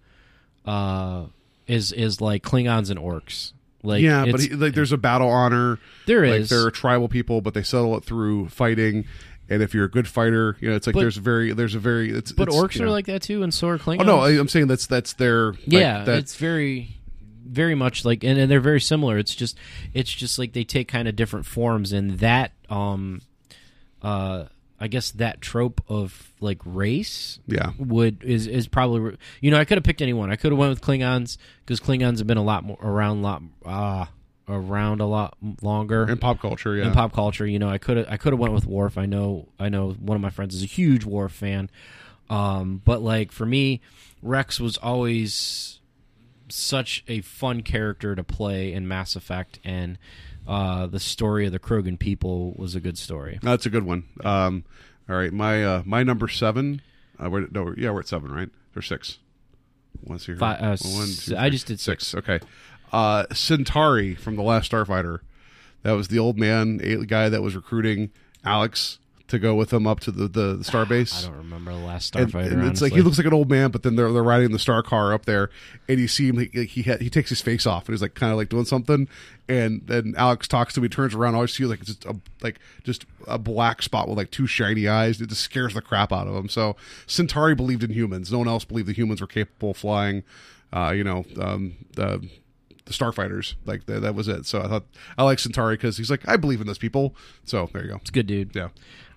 uh, is is like Klingons and orcs. Like, yeah, but he, like there's a battle honor. There is. like. There are tribal people, but they settle it through fighting. And if you're a good fighter, you know, it's like But- there's very there's a very it's but it's, orcs you are like that too, and so are Klingons. Oh no, I, I'm saying that's that's their like, yeah that, it's very very much like and, and they're very similar it's just it's just like they take kind of different forms and that um uh i guess that trope of like race Yeah. would is is probably you know i could have picked anyone i could have went with klingons because klingons have been a lot more around lot uh around a lot longer in pop culture. Yeah, in pop culture. You know, I could have I could have went with Worf. I know I know one of my friends is a huge Worf fan. Um, but like for me, Wrex was always such a fun character to play in Mass Effect, and uh, the story of the Krogan people was a good story. That's a good one. Um, all right, my uh, my number seven. Uh, we're, no, yeah, we're at seven, right? Or six. One, two, Fi- uh, one, two, I just did six. Okay. Uh, Centauri from the Last Starfighter. That was the old man a- guy that was recruiting Alex to go with him up to the the, the starbase. I don't remember the last and, Starfighter. and it's like he looks like an old man, but then they're they're riding the star car up there, and you see him. He he, ha- he takes his face off, and he's like kind of like doing something, and then Alex talks to him. He turns around, all you see like just a like just a black spot with like two shiny eyes. It just scares the crap out of him. So Centauri believed in humans. No one else believed the humans were capable of flying. Uh, you know, um, the the starfighters like that, that was it. So I thought I like Centauri because he's like I believe in those people. So there you go. It's a good dude. Yeah.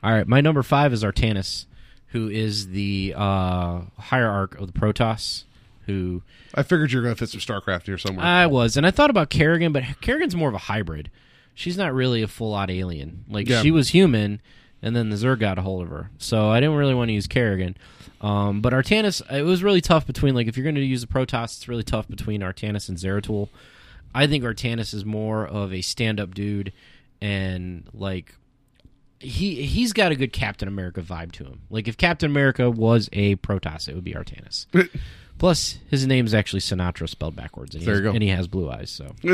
All right, my number five is Artanis, who is the uh, hierarch of the Protoss. Who I figured you're gonna fit some Starcraft here somewhere. I was, and I thought about Kerrigan, but Kerrigan's more of a hybrid. She's not really a full out alien. Like Yeah. she was human, and then the Zerg got a hold of her. So I didn't really want to use Kerrigan. Um, but Artanis, it was really tough between like if you're going to use the Protoss, it's really tough between Artanis and Zeratul. I think Artanis is more of a stand up dude, and like he he's got a good Captain America vibe to him. Like if Captain America was a Protoss, it would be Artanis. Plus, his name's actually Sinatra spelled backwards, and he, There has, you go. and he has blue eyes. So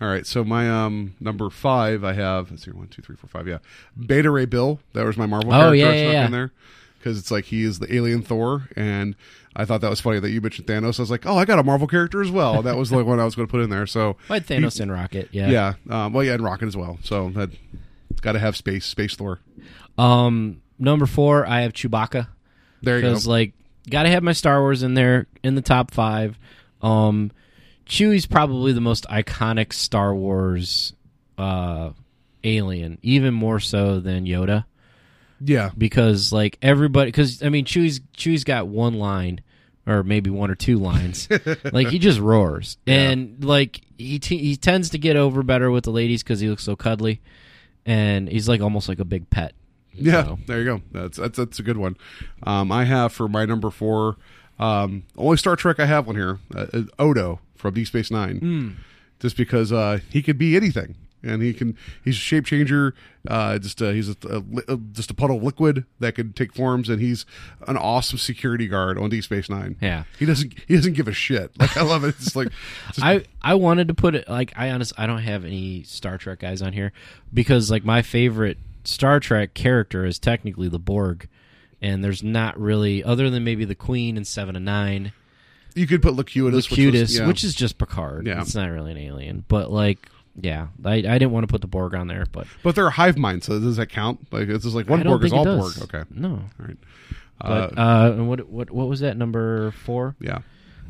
All right, so my um number five, I have let's see, one, two, three, four, five. Yeah, Beta Ray Bill. That was my Marvel Oh, character yeah, yeah, yeah. in there because it's like he is the alien Thor, and I thought that was funny that you mentioned Thanos. I was like, oh, I got a Marvel character as well. That was the one I was going to put in there. So I had Thanos and Rocket. Yeah. yeah, um, well, yeah, and Rocket as well. So that got to have space, space Thor. Um, number four, I have Chewbacca. There you go. Because like, got to have my Star Wars in there in the top five. Um, Chewie's probably the most iconic Star Wars uh, alien, even more so than Yoda. yeah, because like everybody because i mean chewie's chewie's got one line or maybe one or two lines. Like he just roars. And like he t- he tends to get over better with the ladies because he looks so cuddly. And he's like almost like a big pet Yeah, So- there you go. That's that's that's a good one. Um, I have for my number four, um, only Star Trek I have one here. Uh, Odo from Deep Space Nine, Hmm. just because uh, he could be anything, and he can. He's a shape changer. Uh, just uh, he's a, a, uh, just a puddle of liquid that can take forms, and he's an awesome security guard on Deep Space Nine. Yeah. he doesn't he doesn't give a shit. Like I love it. It's like just, I I wanted to put it like I honest I don't have any Star Trek guys on here because like my favorite Star Trek character is technically the Borg, and there's not really other than maybe the Queen and Seven and Nine, you could put Locutus, the which was- yeah. which is just Picard. Yeah. it's not really an alien, but like yeah, I I didn't want to put the Borg on there, but but they're a hive mind, so does that count? Like it's just like one Borg is all. Borg. Okay, no. all right. But uh, and what what what was that number four? Yeah.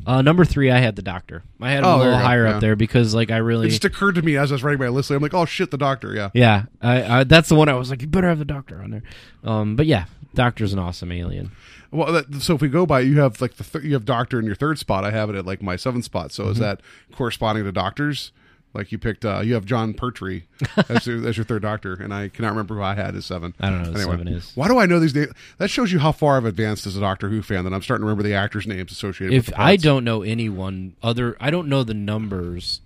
Uh, number three, I had the Doctor. I had him Oh, a there little you go, higher yeah. up there because like I really It just occurred to me as I was writing my list. I'm like, oh shit, the doctor. Yeah. Yeah, I, I, that's the one I was like, you better have the doctor on there. Um, but yeah, Doctor's an awesome alien. Well, that, so if we go by, you have like the th- you have doctor in your third spot. I have it at like my seventh spot. So is Mm-hmm. that corresponding to doctors? Like you picked, uh, you have Jon Pertwee as, your, as your third doctor, and I cannot remember who I had as seven. I don't know who seven is. Why do I know these names? That shows you how far I've advanced as a Doctor Who fan. That I'm starting to remember the actors' names associated. If I don't know anyone other, I don't know the numbers.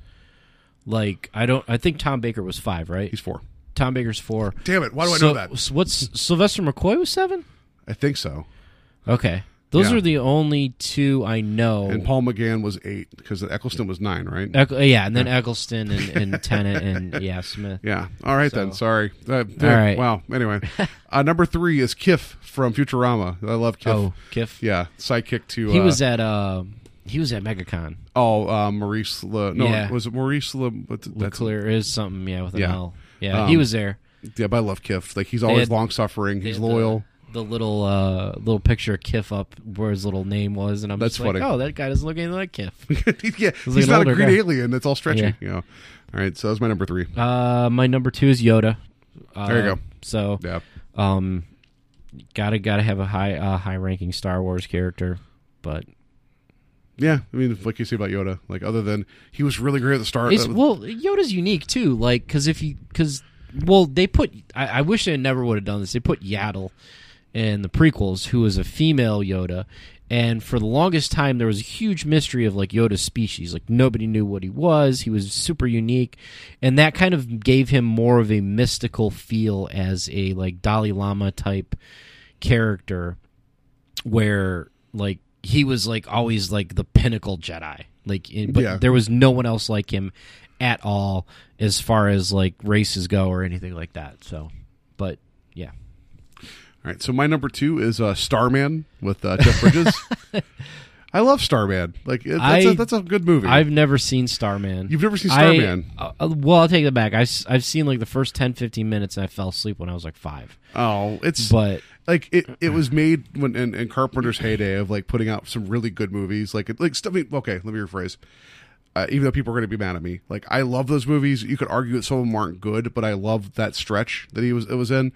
Like I don't, I think Tom Baker was five, right? he's four. Tom Baker's four. Damn it! Why do I know that? What's Sylvester McCoy was seven? I think so. Okay, those Yeah. are the only two I know. And Paul McGann was eight because Eccleston was nine, right? Eck- yeah, and then Eccleston and, and Tennant and yeah Smith. Yeah. All right then. Sorry. Uh, All right. Wow. Anyway, uh, number three is Kiff from Futurama. I love Kiff. Oh, Kiff. Yeah, sidekick to. He uh, was at uh, he was at MegaCon. Oh, uh, Maurice. Le, no, Yeah. was it Maurice Le? That's, Leclerc is something, yeah, with an Yeah. L. Yeah, Um, he was there. Yeah, but I love Kiff. Like he's always had- long suffering. He's loyal. The, the little uh, little picture of Kiff up where his little name was, and I'm That's just like, funny. oh, that guy doesn't look anything like Kiff. yeah, like he's an not a green guy. alien. That's all stretchy. Yeah. You know. All right, so that's my number three. uh, my number two is Yoda. Uh, There you go. So, Yeah. um, gotta gotta have a high uh, high ranking Star Wars character, but Yeah, I mean, like you say about Yoda, like other than he was really great at the start. Uh, well, Yoda's unique too. Like, because if you, because, well, they put. I, I wish they never would have done this. They put Yaddle in the prequels, who was a female Yoda, And for the longest time, there was a huge mystery of like Yoda's species. Like nobody knew what he was. He was super unique, and that kind of gave him more of a mystical feel as a like Dalai Lama type character, where like he was like always like the pinnacle Jedi. Like, in, but Yeah. there was no one else like him at all as far as like races go or anything like that. So, but yeah, All right, so my number two is uh, Starman with uh, Jeff Bridges. I love Starman. Like it, that's, a I- that's a good movie. I've never seen Starman. You've never seen Starman? uh, uh, well, I'll take that back. I, have seen like the first 10, 15 minutes and I fell asleep when I was like five. oh, it's But like it. It was made when in, in Carpenter's heyday of like putting out some really good movies. Like it, like stuff. I mean, okay, let me rephrase. Uh, even though people are going to be mad at me, like I love those movies. You could argue that some of them aren't good, but I love that stretch that he was it was in.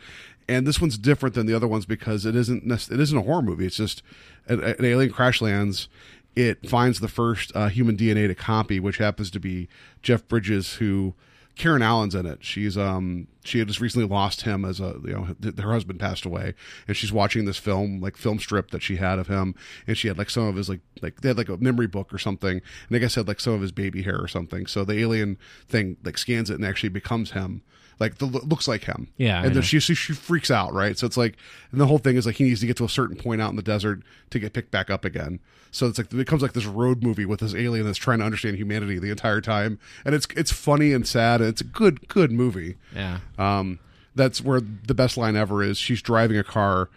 And this one's different than the other ones because it isn't it isn't a horror movie. It's just an, an alien crash lands. It finds the first uh, human DNA to copy, which happens to be Jeff Bridges, who Karen Allen's in it. She's um she had just recently lost him as a you know th- her husband passed away, and she's watching this film like film strip that she had of him, and she had like some of his like like they had like a memory book or something, and I guess had like some of his baby hair or something. So the alien thing like scans it and actually becomes him. Like the looks like him, Yeah, And then she, she she freaks out, right? So it's like, and the whole thing is like he needs to get to a certain point out in the desert to get picked back up again. So it's like it becomes like this road movie with this alien that's trying to understand humanity the entire time, and it's it's funny and sad. And it's a good good movie. yeah, Um, that's where the best line ever is. She's driving a car,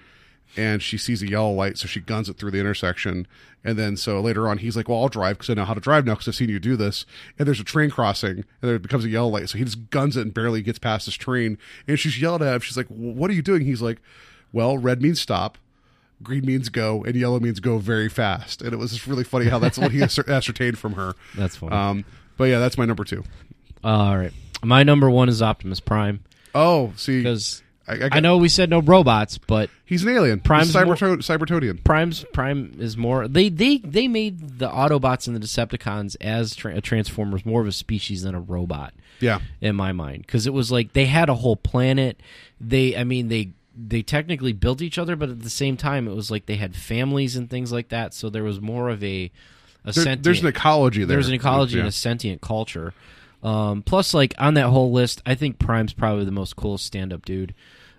and she sees a yellow light, so she guns it through the intersection. And then so later on, he's like, "Well, I'll drive because I know how to drive now because I've seen you do this." And there's a train crossing, and there becomes a yellow light, so he just guns it and barely gets past this train. And she's yelled at him. She's like, "What are you doing?" He's like, "Well, red means stop." Green means go, and yellow means go very fast. And it was just really funny how that's what he ascertained from her. That's funny. Um, but yeah, that's my number two. all right. My number one is Optimus Prime Oh, see, because I, I, I, know we said no robots, but he's an alien. Prime's Cyberto- Cybertonian. Prime's Prime is more. They they they made the Autobots and the Decepticons as tra- Transformers more of a species than a robot. Yeah. in my mind because it was like they had a whole planet. They, I mean, they they technically built each other, but at the same time, it was like they had families and things like that. So there was more of a a There- sentient, there's an ecology there. there's an ecology Yeah. and a sentient culture. Um, plus, like on that whole list, I think Prime's probably the most coolest stand-up dude.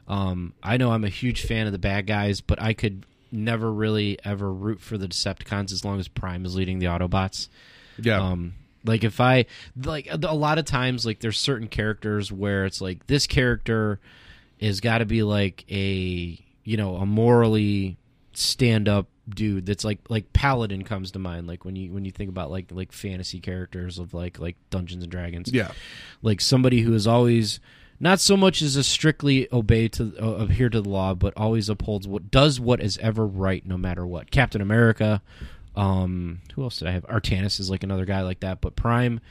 Um, I know I'm a huge fan of the bad guys, but I could never really ever root for the Decepticons as long as Prime is leading the Autobots. Yeah. Um, like if I like a lot of times, like there's certain characters where it's like this character is got to be like a you know a morally stand up dude that's like like paladin comes to mind like when you when you think about like like fantasy characters of like like dungeons and dragons yeah. like somebody who is always not so much as a strictly obey to uh, adhere to the law, but always upholds what does what is ever right, no matter what. Captain America. Um, who else did I have? Artanis is like another guy like that, but Prime.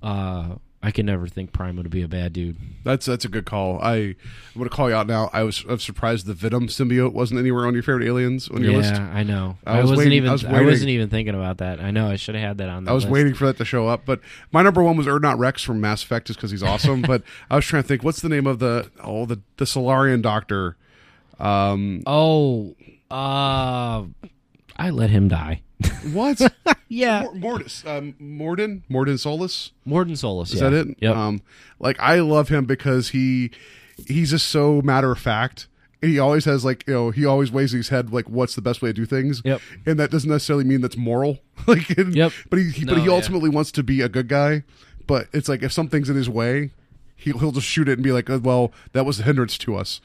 Uh, I can never think Prime would be a bad dude. That's that's a good call. I I'm gonna call you out now. I was I was surprised the Venom symbiote wasn't anywhere on your favorite aliens on your yeah, list. I know. I I, was not even. I I, was was waiting. not even thinking about that. I know. I should have had that on. The I was list. waiting for that to show up, but my number one was Urdnot Wrex from Mass Effect, just because he's awesome. but I was trying to think, what's the name of the oh the the Salarian doctor? Um, Oh, uh, I let him die. What? Yeah, Mor- Mortis, um, Mordin, Mordin Solus. Mordin Solus. Is yeah. that it? Yep. Um, like I love him because he he's just so matter of fact. And he always has like you know he always weighs his head like what's the best way to do things. Yep. And that doesn't necessarily mean that's moral. like and- Yep. But he, he but No, he yeah. ultimately wants to be a good guy. But it's like if something's in his way, he'll he'll just shoot it and be like, "Uh, well, that was a hindrance to us.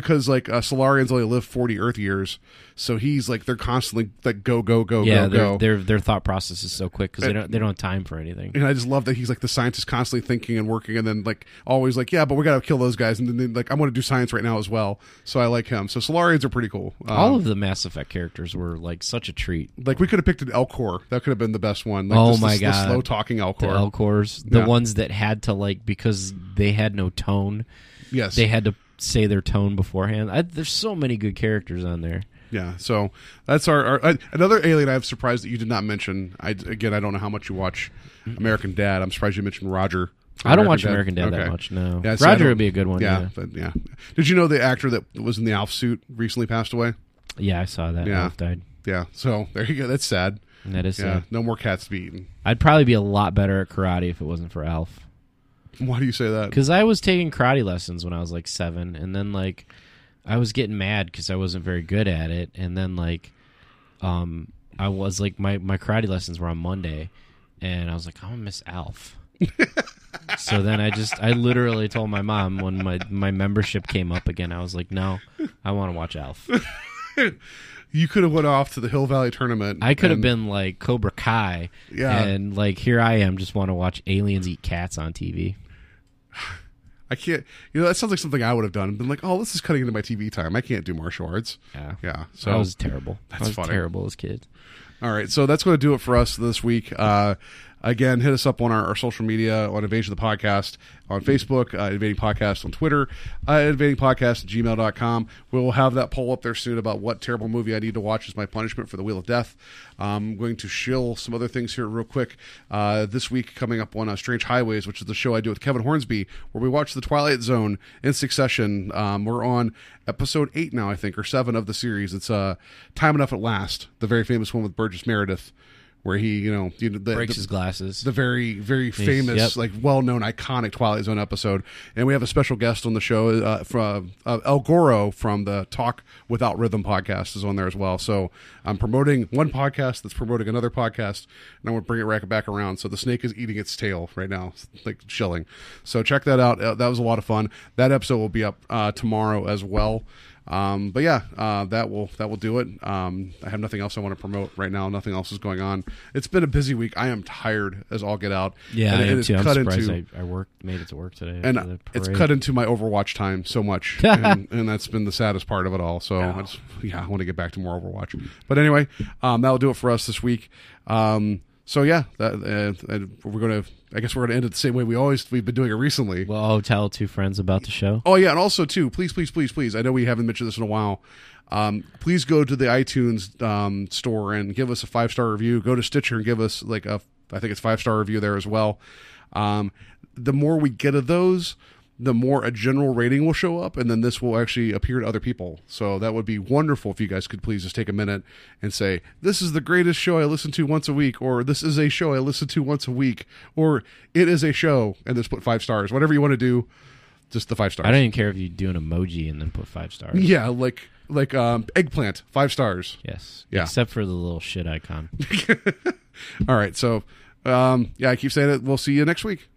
Because like uh, Salarians only live forty Earth years, so he's like they're constantly like go go go yeah, go their, go. their their thought process is so quick because they don't they don't have time for anything. and I just love that he's like the scientist constantly thinking and working and then like always like, yeah, but we got to kill those guys. And then, like, I want to do science right now as well. So I like him. So Salarians are pretty cool. Um, All of the Mass Effect characters were like such a treat. like we could have picked an Elcor. That could have been the best one. Like, oh just my the, god, The slow talking Elcor. the Elcors, the Yeah. ones that had to like because they had no tone, yes. they had to say their tone beforehand. I, there's so many good characters on there. yeah. So that's our, our uh, another alien I'm surprised that you did not mention. I, again, I don't know how much you watch American Dad. I'm surprised you mentioned Roger. I don't watch American Dad that much. No, Yeah, so Roger would be a good one. Yeah, Yeah, but yeah. Did you know the actor that was in the Alf suit recently passed away? yeah, I saw that. Yeah. Alf died. Yeah. So there you go. That's sad. That is Yeah. sad. No more cats to be eaten. I'd probably be a lot better at karate if it wasn't for Alf. Why do you say that? Because I was taking karate lessons when I was like seven, and then like I was getting mad because I wasn't very good at it, and then like um I was like my my karate lessons were on Monday, and I was like I'm gonna miss Alf. so then I just I literally told my mom when my my membership came up again, I was like, no, I want to watch Alf. You could have went off to the All Valley tournament. I could have been like Cobra Kai, Yeah. and like here I am, just want to watch aliens eat cats on TV. I can't. You know, that sounds like something I would have done. Been like, oh, this is cutting into my TV time. I can't do martial arts. Yeah, Yeah. So I was terrible. That's I was funny. terrible as kids. All right, so that's going to do it for us this week. Uh, again, hit us up on our, our social media on Invasion of the Podcast on Facebook, uh, Invading Podcast on Twitter, uh, Invading Podcast at gmail.com. We will have that poll up there soon about what terrible movie I need to watch as my punishment for the Wheel of Death. I'm going to shill some other things here real quick. Uh, this week, coming up on uh, Strange Highways, which is the show I do with Kevin Hornsby, where we watch The Twilight Zone in succession. Um, we're on episode eight now, I think, or seven of the series. It's uh, Time Enough at Last, the very famous one with Burgess Meredith, where he, you know, you know the, Breaks the- his glasses. the very very famous yep. like well-known iconic twilight zone episode. And we have a special guest on the show uh, from uh, el goro from the talk without rhythm podcast is on there as well. So i'm promoting one podcast that's promoting another podcast and i want to bring it back, back around. So the snake is eating its tail right now like chilling so check that out. Uh, that was a lot of fun. That episode will be up uh, tomorrow as well um, but yeah, uh, that will that will do it. Um, I have nothing else I want to promote right now. Nothing else is going on. It's been a busy week. I am tired as all get out. yeah, And I it is too. I'm surprised into- I, I worked, made it to work today. and it's cut into my Overwatch time so much, and, and that's been the saddest part of it all. So I just, yeah, I want to get back to more Overwatch. But anyway, um, that'll do it for us this week. Um, so yeah, that, uh, we're gonna. I guess we're gonna end it the same way we always we've been doing it recently. Well, oh, tell two friends about the show. Oh yeah, and also too, please, please, please, please. I know we haven't mentioned this in a while. Um, please go to the iTunes um, store and give us a five star review. Go to Stitcher and give us like a, I think it's five star review there as well. Um, the more we get of those, the more a general rating will show up, and then this will actually appear to other people. So that would be wonderful if you guys could please just take a minute and say, "This is the greatest show I listen to once a week," or "This is a show I listen to once a week," or "It is a show," and just put five stars. Whatever you want to do, just the five stars. I don't even care if you do an emoji and then put five stars. Yeah, like like um eggplant, five stars. Yes. Yeah. Except for the little shit icon. All right, so um yeah, I keep saying it. We'll see you next week.